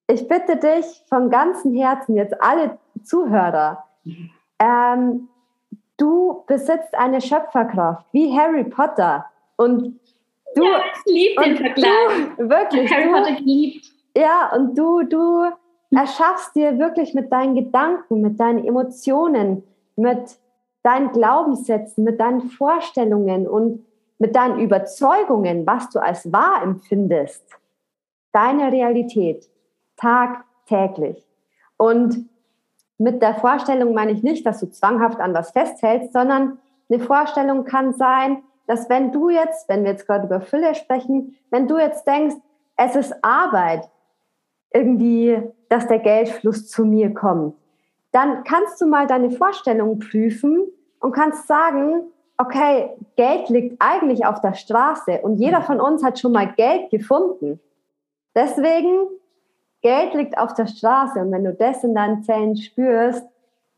ich bitte dich von ganzem Herzen, jetzt alle Zuhörer, ähm, du besitzt eine Schöpferkraft wie Harry Potter und Du, ja, ich liebe den Vergleich. Du, wirklich. Harry Potter geliebt. Ja, und du, du erschaffst dir wirklich mit deinen Gedanken, mit deinen Emotionen, mit deinen Glaubenssätzen, mit deinen Vorstellungen und mit deinen Überzeugungen, was du als wahr empfindest, deine Realität tagtäglich. Und mit der Vorstellung meine ich nicht, dass du zwanghaft an was festhältst, sondern eine Vorstellung kann sein, dass wenn du jetzt, wenn wir jetzt gerade über Fülle sprechen, wenn du jetzt denkst, es ist Arbeit, irgendwie, dass der Geldfluss zu mir kommt, dann kannst du mal deine Vorstellungen prüfen und kannst sagen, okay, Geld liegt eigentlich auf der Straße und jeder von uns hat schon mal Geld gefunden. Deswegen, Geld liegt auf der Straße und wenn du das in deinen Zellen spürst,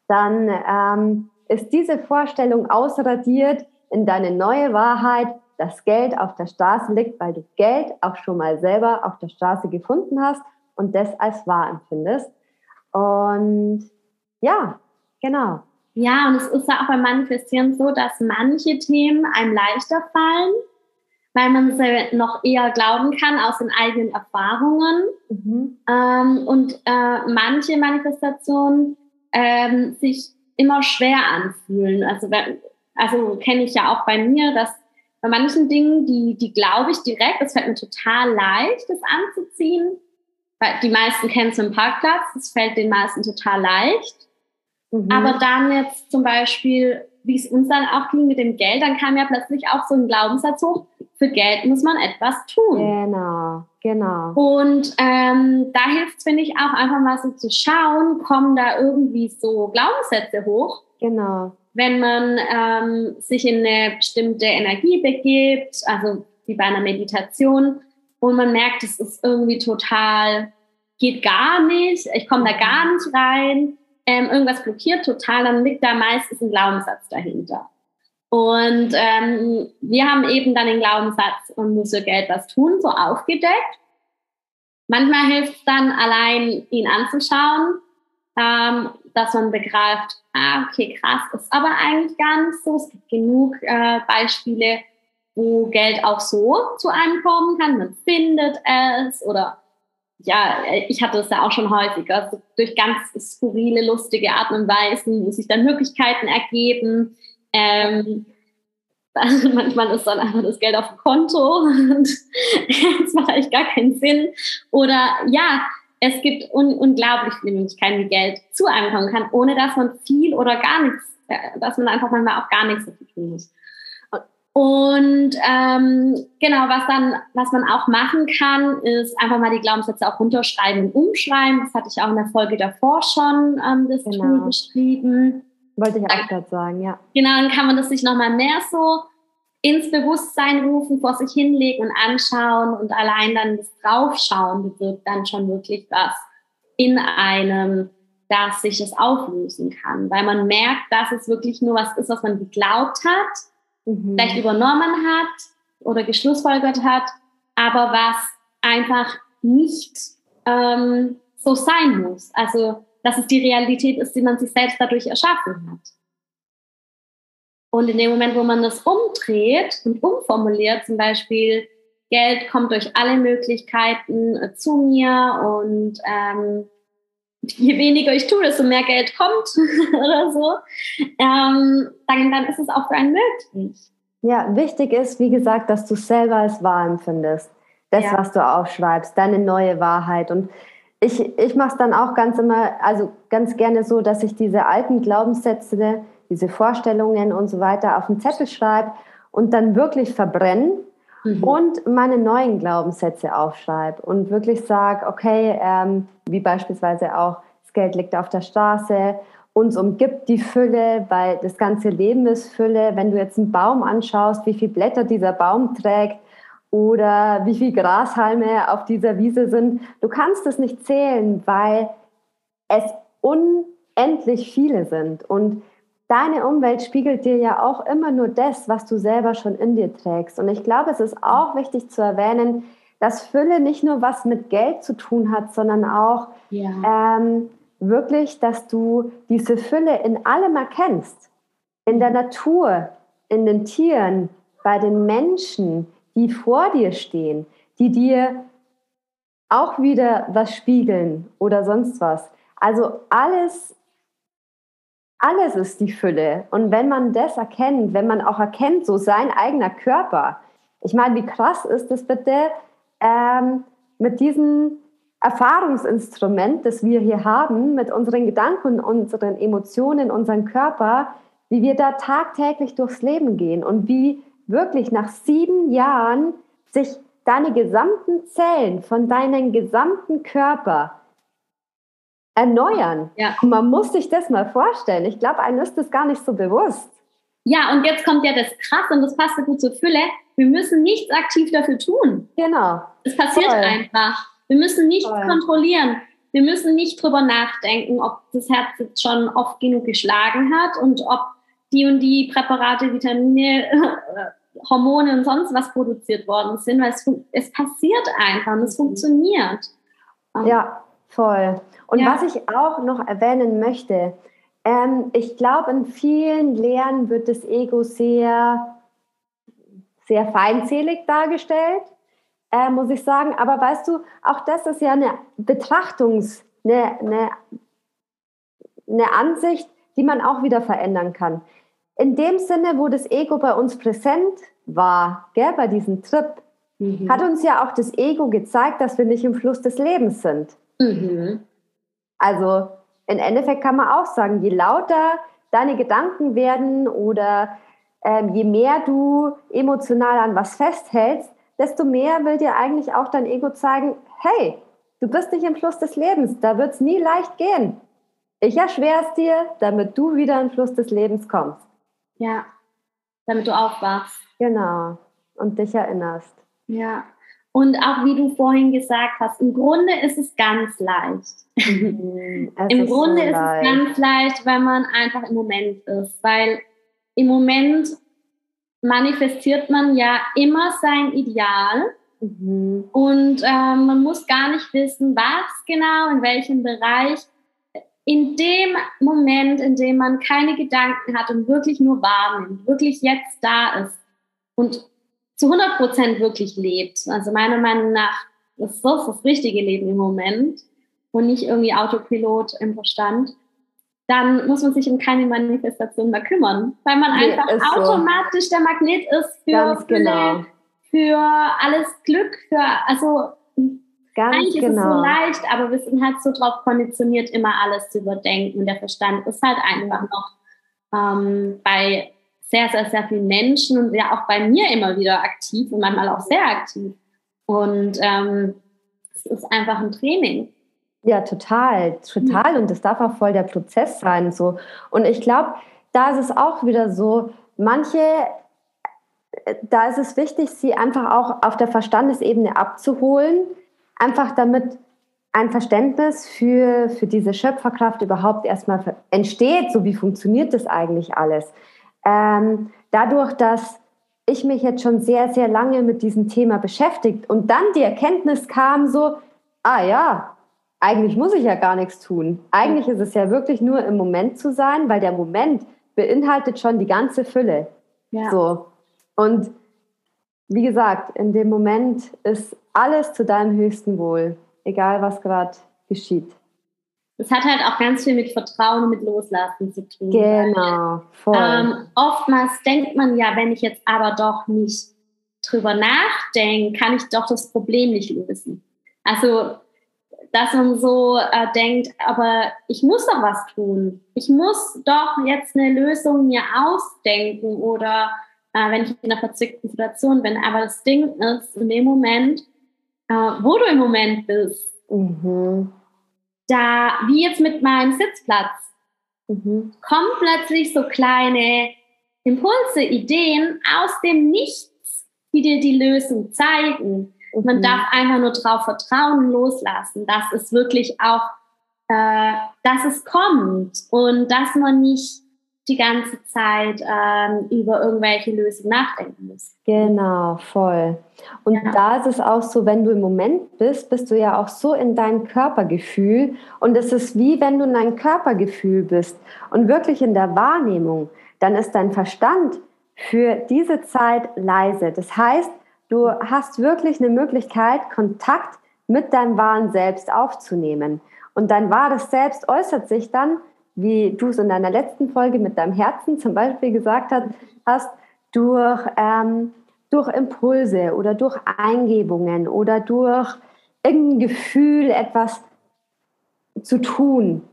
dann ähm, ist diese Vorstellung ausradiert in deine neue Wahrheit, dass Geld auf der Straße liegt, weil du Geld auch schon mal selber auf der Straße gefunden hast und das als wahr empfindest. Und ja, genau. Ja, und es ist ja auch beim Manifestieren so, dass manche Themen einem leichter fallen, weil man sie noch eher glauben kann aus den eigenen Erfahrungen. Mhm. Ähm, und äh, manche Manifestationen ähm, sich immer schwer anfühlen. Also also kenne ich ja auch bei mir, dass bei manchen Dingen, die, die glaube ich direkt, das fällt mir total leicht, das anzuziehen. Weil die meisten kennen es im Parkplatz, das fällt den meisten total leicht. Mhm. Aber dann jetzt zum Beispiel, wie es uns dann auch ging mit dem Geld, dann kam ja plötzlich auch so ein Glaubenssatz hoch, für Geld muss man etwas tun. Genau, genau. Und ähm, da hilft es, finde ich, auch einfach mal so zu schauen, kommen da irgendwie so Glaubenssätze hoch. Genau. Wenn man ähm, sich in eine bestimmte Energie begibt, also wie bei einer Meditation, und man merkt, es ist irgendwie total, geht gar nicht, ich komme da gar nicht rein, ähm, irgendwas blockiert total, dann liegt da meistens ein Glaubenssatz dahinter. Und ähm, wir haben eben dann den Glaubenssatz, man muss für Geld was tun, so aufgedeckt. Manchmal hilft es dann allein, ihn anzuschauen, ähm, dass man begreift, ah, okay, krass, ist aber eigentlich gar nicht so. Es gibt genug äh, Beispiele, wo Geld auch so zu einem kommen kann. Man findet es oder ja, ich hatte es ja auch schon häufiger, also durch ganz skurrile, lustige Arten und Weisen, wo sich dann Möglichkeiten ergeben. Ähm, manchmal ist dann einfach das Geld auf dem Konto und es macht eigentlich gar keinen Sinn. Oder ja, es gibt un unglaublich viele Möglichkeiten, wie Geld zu einem kommen kann, ohne dass man viel oder gar nichts, äh, dass man einfach manchmal auch gar nichts dafür tun muss. Und ähm, genau, was dann, was man auch machen kann, ist einfach mal die Glaubenssätze auch runterschreiben und umschreiben. Das hatte ich auch in der Folge davor schon ähm, das genau. Tool beschrieben. Wollte ich auch gerade sagen, ja. Genau, dann kann man das sich nochmal mehr so ins Bewusstsein rufen, vor sich hinlegen und anschauen und allein dann das Draufschauen bewirkt dann schon wirklich was in einem, dass sich es auflösen kann, weil man merkt, dass es wirklich nur was ist, was man geglaubt hat mhm. vielleicht übernommen hat oder geschlussfolgert hat, aber was einfach nicht ähm, so sein muss. Also, dass es die Realität ist, die man sich selbst dadurch erschaffen hat. Und in dem Moment, wo man das umdreht und umformuliert, zum Beispiel, Geld kommt durch alle Möglichkeiten äh, zu mir und ähm, je weniger ich tue, desto mehr Geld kommt oder so, ähm, dann, dann ist es auch für einen möglich. Ja, wichtig ist, wie gesagt, dass du selber als wahr empfindest. Das, ja. was du aufschreibst, deine neue Wahrheit. Und ich, ich mache es dann auch ganz immer, also ganz gerne so, dass ich diese alten Glaubenssätze, diese Vorstellungen und so weiter auf den Zettel schreibe und dann wirklich verbrenne mhm. und meine neuen Glaubenssätze aufschreibe und wirklich sage, okay, ähm, wie beispielsweise auch, das Geld liegt auf der Straße, uns umgibt die Fülle, weil das ganze Leben ist Fülle. Wenn du jetzt einen Baum anschaust, wie viele Blätter dieser Baum trägt oder wie viele Grashalme auf dieser Wiese sind, du kannst es nicht zählen, weil es unendlich viele sind. Und deine Umwelt spiegelt dir ja auch immer nur das, was du selber schon in dir trägst. Und ich glaube, es ist auch wichtig zu erwähnen, dass Fülle nicht nur was mit Geld zu tun hat, sondern auch ja. ähm, wirklich, dass du diese Fülle in allem erkennst. In der Natur, in den Tieren, bei den Menschen, die vor dir stehen, die dir auch wieder was spiegeln oder sonst was. Also alles alles ist die Fülle. Und wenn man das erkennt, wenn man auch erkennt, so sein eigener Körper, ich meine, wie krass ist das bitte ähm, mit diesem Erfahrungsinstrument, das wir hier haben, mit unseren Gedanken, unseren Emotionen, unserem Körper, wie wir da tagtäglich durchs Leben gehen und wie wirklich nach sieben Jahren sich deine gesamten Zellen von deinem gesamten Körper erneuern. Ja. Man muss sich das mal vorstellen. Ich glaube, einem ist das gar nicht so bewusst. Ja, und jetzt kommt ja das Krass und das passt so gut zur Fülle. Wir müssen nichts aktiv dafür tun. Genau. Es passiert Voll. einfach. Wir müssen nichts Voll. kontrollieren. Wir müssen nicht drüber nachdenken, ob das Herz jetzt schon oft genug geschlagen hat und ob die und die Präparate, Vitamine, Hormone und sonst was produziert worden sind, weil es, es passiert einfach und es mhm. funktioniert. Ja, voll. Und ja. was ich auch noch erwähnen möchte, ähm, ich glaube, in vielen Lehren wird das Ego sehr, sehr feindselig dargestellt, äh, muss ich sagen. Aber weißt du, auch das ist ja eine Betrachtungs-, eine, eine, eine Ansicht, die man auch wieder verändern kann. In dem Sinne, wo das Ego bei uns präsent war, gell, bei diesem Trip, mhm. hat uns ja auch das Ego gezeigt, dass wir nicht im Fluss des Lebens sind. Mhm. Also im Endeffekt kann man auch sagen, je lauter deine Gedanken werden oder ähm, je mehr du emotional an was festhältst, desto mehr will dir eigentlich auch dein Ego zeigen, hey, du bist nicht im Fluss des Lebens, da wird es nie leicht gehen. Ich erschwere es dir, damit du wieder in den Fluss des Lebens kommst. Ja, damit du aufwachst. Genau, und dich erinnerst. Ja, und auch wie du vorhin gesagt hast, im Grunde ist es ganz leicht. Mhm, Im Grunde so ist es ganz leicht, wenn man einfach im Moment ist, weil im Moment manifestiert man ja immer sein Ideal mhm. und äh, man muss gar nicht wissen, was genau, in welchem Bereich. In dem Moment, in dem man keine Gedanken hat und wirklich nur wahrnimmt, wirklich jetzt da ist und zu 100 Prozent wirklich lebt. Also meiner Meinung nach ist das das richtige Leben im Moment und nicht irgendwie Autopilot im Verstand dann muss man sich um keine Manifestation mehr kümmern, weil man nee, einfach automatisch so. der Magnet ist für, genau. für alles Glück, für, also Ganz eigentlich ist genau. es so genau. leicht, aber wir sind halt so drauf konditioniert, immer alles zu überdenken. Der Verstand ist halt einfach noch ähm, bei sehr, sehr, sehr vielen Menschen und ja auch bei mir immer wieder aktiv und manchmal auch sehr aktiv. Und ähm, es ist einfach ein Training. Ja, total, total. Und das darf auch voll der Prozess sein. So. Und ich glaube, da ist es auch wieder so, manche, äh, da ist es wichtig, sie einfach auch auf der Verstandesebene abzuholen, einfach damit ein Verständnis für, für diese Schöpferkraft überhaupt erstmal entsteht, so wie funktioniert das eigentlich alles. Ähm, dadurch, dass ich mich jetzt schon sehr, sehr lange mit diesem Thema beschäftigt und dann die Erkenntnis kam so, ah ja, eigentlich muss ich ja gar nichts tun. Eigentlich ist es ja wirklich nur im Moment zu sein, weil der Moment beinhaltet schon die ganze Fülle. Ja. So. Und wie gesagt, in dem Moment ist alles zu deinem höchsten Wohl, egal was gerade geschieht. Das hat halt auch ganz viel mit Vertrauen und mit Loslassen zu tun. Genau, voll. Ähm, oftmals denkt man ja, wenn ich jetzt aber doch nicht drüber nachdenke, kann ich doch das Problem nicht lösen. Also dass man so äh, denkt, aber ich muss doch was tun. Ich muss doch jetzt eine Lösung mir ausdenken oder äh, wenn ich in einer verzwickten Situation bin. Aber das Ding ist, in dem Moment, äh, wo du im Moment bist, mhm. Da, wie jetzt mit meinem Sitzplatz, mhm. kommen plötzlich so kleine Impulse, Ideen aus dem Nichts, die dir die Lösung zeigen. Man mhm. darf einfach nur darauf vertrauen, loslassen, dass es wirklich auch, äh, dass es kommt und dass man nicht die ganze Zeit ähm, über irgendwelche Lösungen nachdenken muss. Genau, voll. Und ja. da ist es auch so, wenn du im Moment bist, bist du ja auch so in deinem Körpergefühl. Und es ist wie wenn du in deinem Körpergefühl bist und wirklich in der Wahrnehmung, dann ist dein Verstand für diese Zeit leise. Das heißt, Du hast wirklich eine Möglichkeit, Kontakt mit deinem wahren Selbst aufzunehmen. Und dein wahres Selbst äußert sich dann, wie du es in deiner letzten Folge mit deinem Herzen zum Beispiel gesagt hast, durch, ähm, durch Impulse oder durch Eingebungen oder durch irgendein Gefühl, etwas zu tun.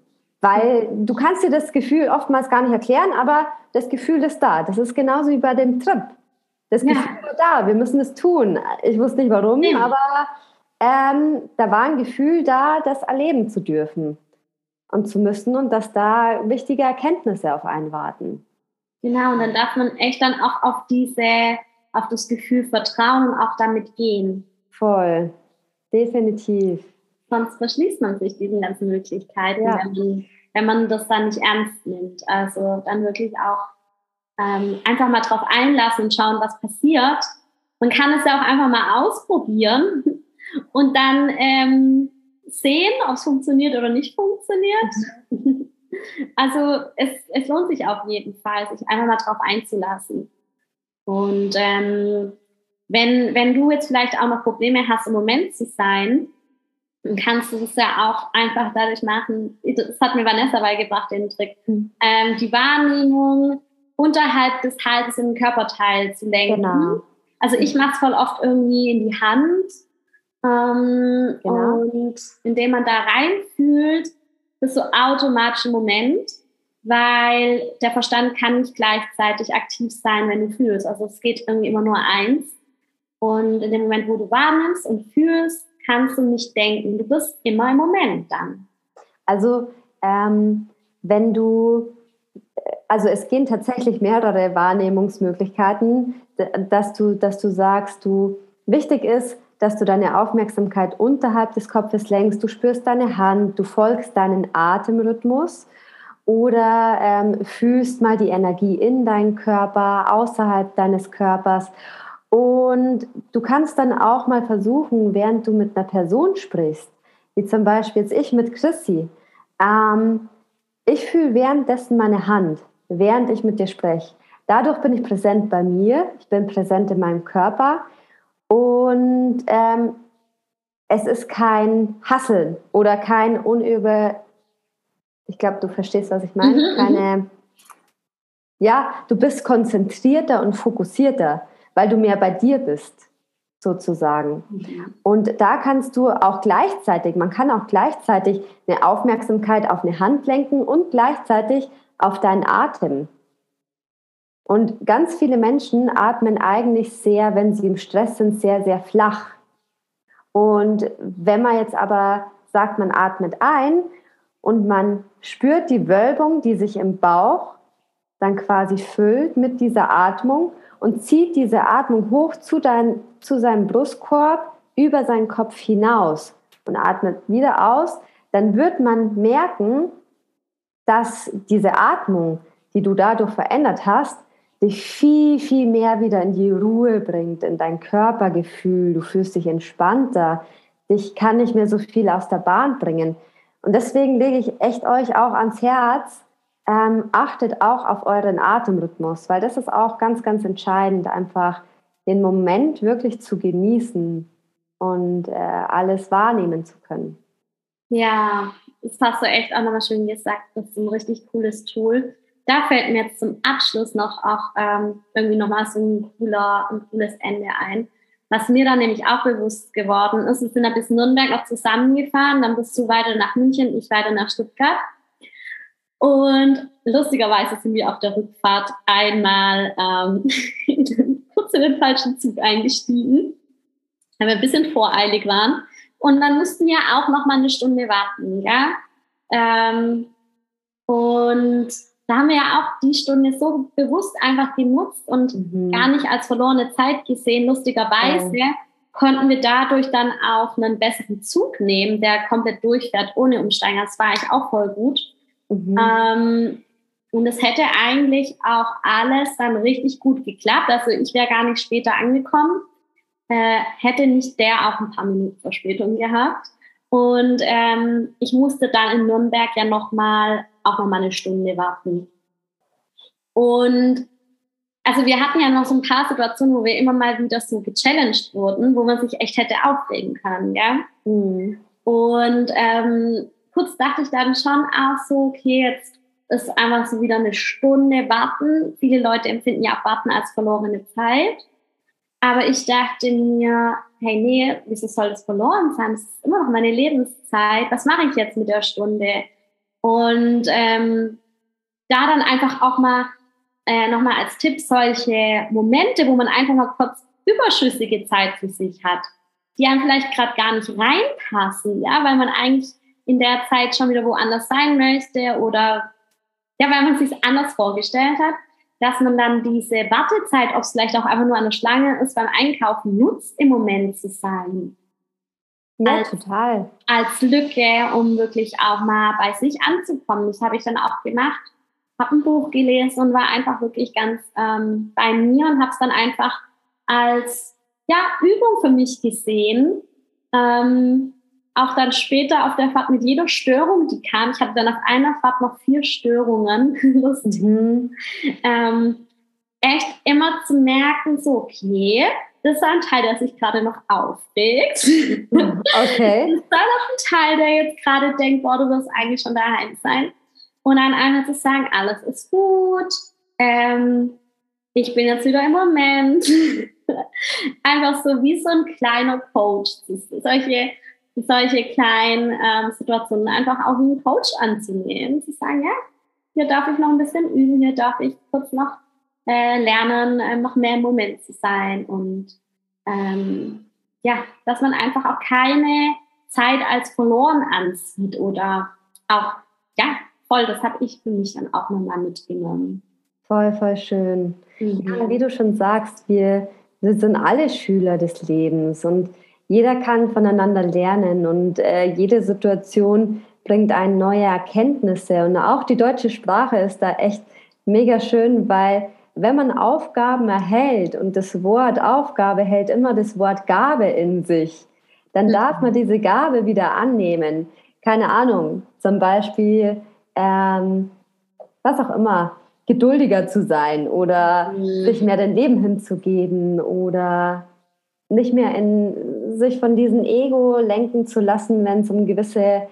Weil du kannst dir das Gefühl oftmals gar nicht erklären, aber das Gefühl ist da. Das ist genauso wie bei dem Trip. Das Gefühl ja. war da, wir müssen es tun. Ich wusste nicht warum, ja. aber ähm, da war ein Gefühl da, das erleben zu dürfen und zu müssen und dass da wichtige Erkenntnisse auf einen warten. Genau, und dann darf man echt dann auch auf diese, auf das Gefühl vertrauen und auch damit gehen. Voll, definitiv. Sonst verschließt man sich diesen ganzen Möglichkeiten, ja. wenn, man, wenn man das dann nicht ernst nimmt. Also dann wirklich auch ähm, einfach mal drauf einlassen und schauen, was passiert. Man kann es ja auch einfach mal ausprobieren und dann ähm, sehen, ob es funktioniert oder nicht funktioniert. Also es, es lohnt sich auf jeden Fall, sich einfach mal drauf einzulassen. Und ähm, wenn, wenn du jetzt vielleicht auch noch Probleme hast, im Moment zu sein, dann kannst du es ja auch einfach dadurch machen, das hat mir Vanessa beigebracht, den Trick, mhm. ähm, die Wahrnehmung unterhalb des Halses in den Körperteil zu lenken. Genau. Also ich mache es voll oft irgendwie in die Hand. Ähm, genau. Und indem man da reinfühlt, ist so automatisch ein Moment, weil der Verstand kann nicht gleichzeitig aktiv sein, wenn du fühlst. Also es geht irgendwie immer nur eins. Und in dem Moment, wo du wahrnimmst und fühlst, kannst du nicht denken. Du bist immer im Moment dann. Also ähm, wenn du, also es gehen tatsächlich mehrere Wahrnehmungsmöglichkeiten, dass du, dass du sagst, du, wichtig ist, dass du deine Aufmerksamkeit unterhalb des Kopfes lenkst, du spürst deine Hand, du folgst deinen Atemrhythmus oder ähm, fühlst mal die Energie in deinen Körper, außerhalb deines Körpers. Und du kannst dann auch mal versuchen, während du mit einer Person sprichst, wie zum Beispiel jetzt ich mit Chrissy, ähm, ich fühle währenddessen meine Hand, während ich mit dir spreche. Dadurch bin ich präsent bei mir, ich bin präsent in meinem Körper und ähm, es ist kein Hasseln oder kein unüber, ich glaube, du verstehst, was ich meine, mhm, mhm, keine, ja, du bist konzentrierter und fokussierter, weil du mehr bei dir bist, sozusagen. Mhm. Und da kannst du auch gleichzeitig, man kann auch gleichzeitig eine Aufmerksamkeit auf eine Hand lenken und gleichzeitig auf deinen Atem. Und ganz viele Menschen atmen eigentlich sehr, wenn sie im Stress sind, sehr, sehr flach. Und wenn man jetzt aber sagt, man atmet ein und man spürt die Wölbung, die sich im Bauch dann quasi füllt mit dieser Atmung und zieht diese Atmung hoch zu, dein, zu seinem Brustkorb über seinen Kopf hinaus und atmet wieder aus, dann wird man merken, dass diese Atmung, die du dadurch verändert hast, dich viel, viel mehr wieder in die Ruhe bringt, in dein Körpergefühl. Du fühlst dich entspannter. Dich kann nicht mehr so viel aus der Bahn bringen. Und deswegen lege ich echt euch auch ans Herz, ähm, achtet auch auf euren Atemrhythmus, weil das ist auch ganz, ganz entscheidend, einfach den Moment wirklich zu genießen und äh, alles wahrnehmen zu können. Ja, das hast du echt auch nochmal schön gesagt. Das ist ein richtig cooles Tool da fällt mir jetzt zum Abschluss noch auch ähm, irgendwie nochmal so ein, cooler, ein cooles Ende ein. Was mir dann nämlich auch bewusst geworden ist, wir sind da bis Nürnberg noch zusammengefahren, dann bist du weiter nach München, ich weiter nach Stuttgart. Und lustigerweise sind wir auf der Rückfahrt einmal ähm, kurz in den falschen Zug eingestiegen, weil wir ein bisschen voreilig waren. Und dann mussten wir auch noch mal eine Stunde warten, ja. Ähm, und da haben wir ja auch die Stunde so bewusst einfach genutzt und mhm. gar nicht als verlorene Zeit gesehen. Lustigerweise ja. konnten wir dadurch dann auch einen besseren Zug nehmen, der komplett durchfährt ohne Umsteiger. Das war eigentlich auch voll gut. Mhm. Ähm, und es hätte eigentlich auch alles dann richtig gut geklappt. Also ich wäre gar nicht später angekommen, äh, hätte nicht der auch ein paar Minuten Verspätung gehabt. Und ähm, ich musste dann in Nürnberg ja nochmal auch noch mal eine Stunde warten. Und also wir hatten ja noch so ein paar Situationen, wo wir immer mal wieder so gechallenged wurden, wo man sich echt hätte aufregen können, ja. Mhm. Und ähm, kurz dachte ich dann schon auch so, okay, jetzt ist einfach so wieder eine Stunde warten. Viele Leute empfinden ja auch warten als verlorene Zeit. Aber ich dachte mir, hey, nee, wieso soll das verloren sein? Das ist immer noch meine Lebenszeit. Was mache ich jetzt mit der Stunde? Und ähm, da dann einfach auch mal äh, nochmal als Tipp solche Momente, wo man einfach mal kurz überschüssige Zeit für sich hat, die einem vielleicht gerade gar nicht reinpassen, ja, weil man eigentlich in der Zeit schon wieder woanders sein möchte oder ja, weil man sich anders vorgestellt hat, dass man dann diese Wartezeit, ob es vielleicht auch einfach nur eine Schlange ist, beim Einkaufen nutzt, im Moment zu sein. Ja, als, total. Als Lücke, um wirklich auch mal bei sich anzukommen. Das habe ich dann auch gemacht. Habe ein Buch gelesen und war einfach wirklich ganz ähm, bei mir und habe es dann einfach als ja, Übung für mich gesehen. Ähm, auch dann später auf der Fahrt mit jeder Störung, die kam. Ich hatte dann auf einer Fahrt noch vier Störungen. Lustig. Mhm. Ähm, echt immer zu merken, so, okay, das ist ein Teil, der sich gerade noch aufregt. Okay. Das ist da noch ein Teil, der jetzt gerade denkt, boah, du wirst eigentlich schon daheim sein. Und dann einfach zu sagen, alles ist gut, ähm, ich bin jetzt wieder im Moment. Einfach so wie so ein kleiner Coach. Solche, solche kleinen ähm, Situationen einfach auch wie ein Coach anzunehmen. Zu sagen, ja, hier darf ich noch ein bisschen üben, hier darf ich kurz noch äh, lernen, äh, noch mehr im Moment zu sein. Und ähm, ja, dass man einfach auch keine Zeit als verloren ansieht oder auch, ja, voll, das habe ich für mich dann auch nochmal mitgenommen. Voll, voll schön. Mhm. Ja, wie du schon sagst, wir, wir sind alle Schüler des Lebens und jeder kann voneinander lernen und äh, jede Situation bringt einen neue Erkenntnisse. Und auch die deutsche Sprache ist da echt mega schön, weil wenn man Aufgaben erhält und das Wort Aufgabe hält immer das Wort Gabe in sich, dann mhm. darf man diese Gabe wieder annehmen. Keine Ahnung, zum Beispiel, ähm, was auch immer, geduldiger zu sein oder mhm. sich mehr dem Leben hinzugeben oder nicht mehr in sich von diesem Ego lenken zu lassen, wenn es um gewisse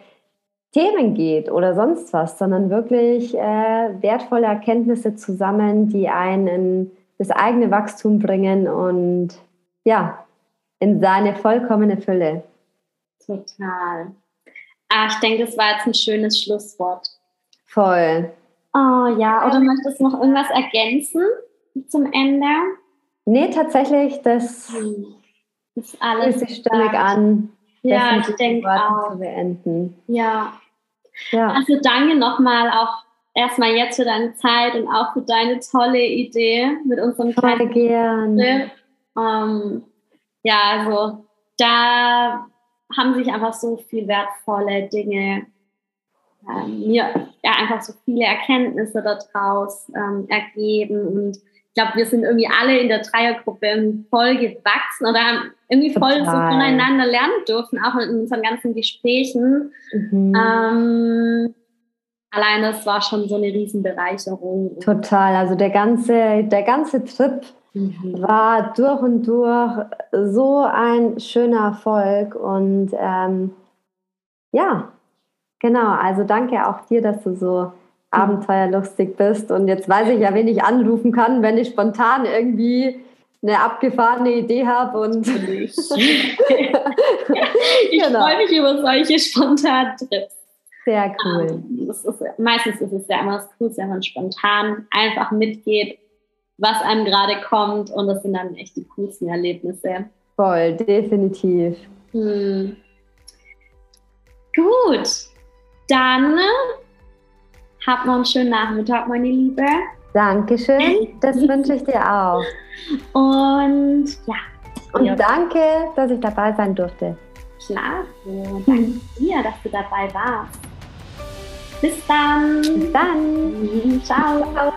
Themen geht oder sonst was, sondern wirklich äh, wertvolle Erkenntnisse zu sammeln, die einen in das eigene Wachstum bringen und ja, in seine vollkommene Fülle. Total. Ah, ich denke, das war jetzt ein schönes Schlusswort. Voll. Oh ja, oder möchtest du noch irgendwas ergänzen zum Ende? Nee, tatsächlich, das, hm. ist alles. sich stimmig an. Ja, ich denke auch. Zu beenden. Ja. Ja. Also danke nochmal auch erstmal jetzt für deine Zeit und auch für deine tolle Idee mit unserem Voll gern. Ähm, ja, also da haben sich einfach so viel wertvolle Dinge ähm, mir ja einfach so viele Erkenntnisse daraus ähm, ergeben und glaube, wir sind irgendwie alle in der Dreiergruppe voll gewachsen oder haben irgendwie voll so voneinander lernen dürfen, auch in unseren ganzen Gesprächen. Mhm. Ähm, allein das war schon so eine Riesenbereicherung. Total, also der ganze, der ganze Trip mhm. war durch und durch so ein schöner Erfolg und ähm, ja, Genau, also danke auch dir, dass du so abenteuerlustig bist. Und jetzt weiß ich ja, wen ich anrufen kann, wenn ich spontan irgendwie eine abgefahrene Idee habe. Und ich genau. freue mich über solche spontanen Trips. Sehr cool. Um, ist, meistens ist es ja immer das Coolste, wenn man spontan einfach mitgeht, was einem gerade kommt. Und das sind dann echt die coolsten Erlebnisse. Voll, definitiv. Hm. Gut, dann habt noch einen schönen Nachmittag, meine Liebe. Dankeschön, das wünsche ich dir auch. Und ja. Und ja. danke, dass ich dabei sein durfte. Klar, danke dir, dass du dabei warst. Bis dann. Bis dann. Ciao.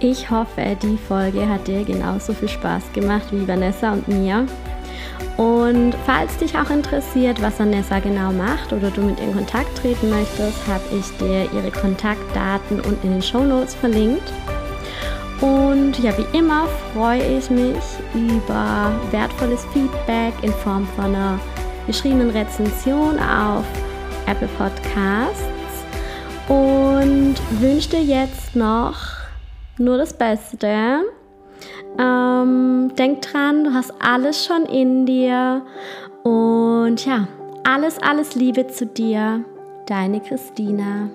Ich hoffe, die Folge hat dir genauso viel Spaß gemacht wie Vanessa und mir. Und falls dich auch interessiert, was Vanessa genau macht oder du mit ihr in Kontakt treten möchtest, habe ich dir ihre Kontaktdaten unten in den Show Notes verlinkt. Und ja, wie immer freue ich mich über wertvolles Feedback in Form von einer geschriebenen Rezension auf Apple Podcasts und wünsche dir jetzt noch nur das Beste ähm, denk dran, du hast alles schon in dir. Und ja, alles, alles Liebe zu dir. Deine Christina.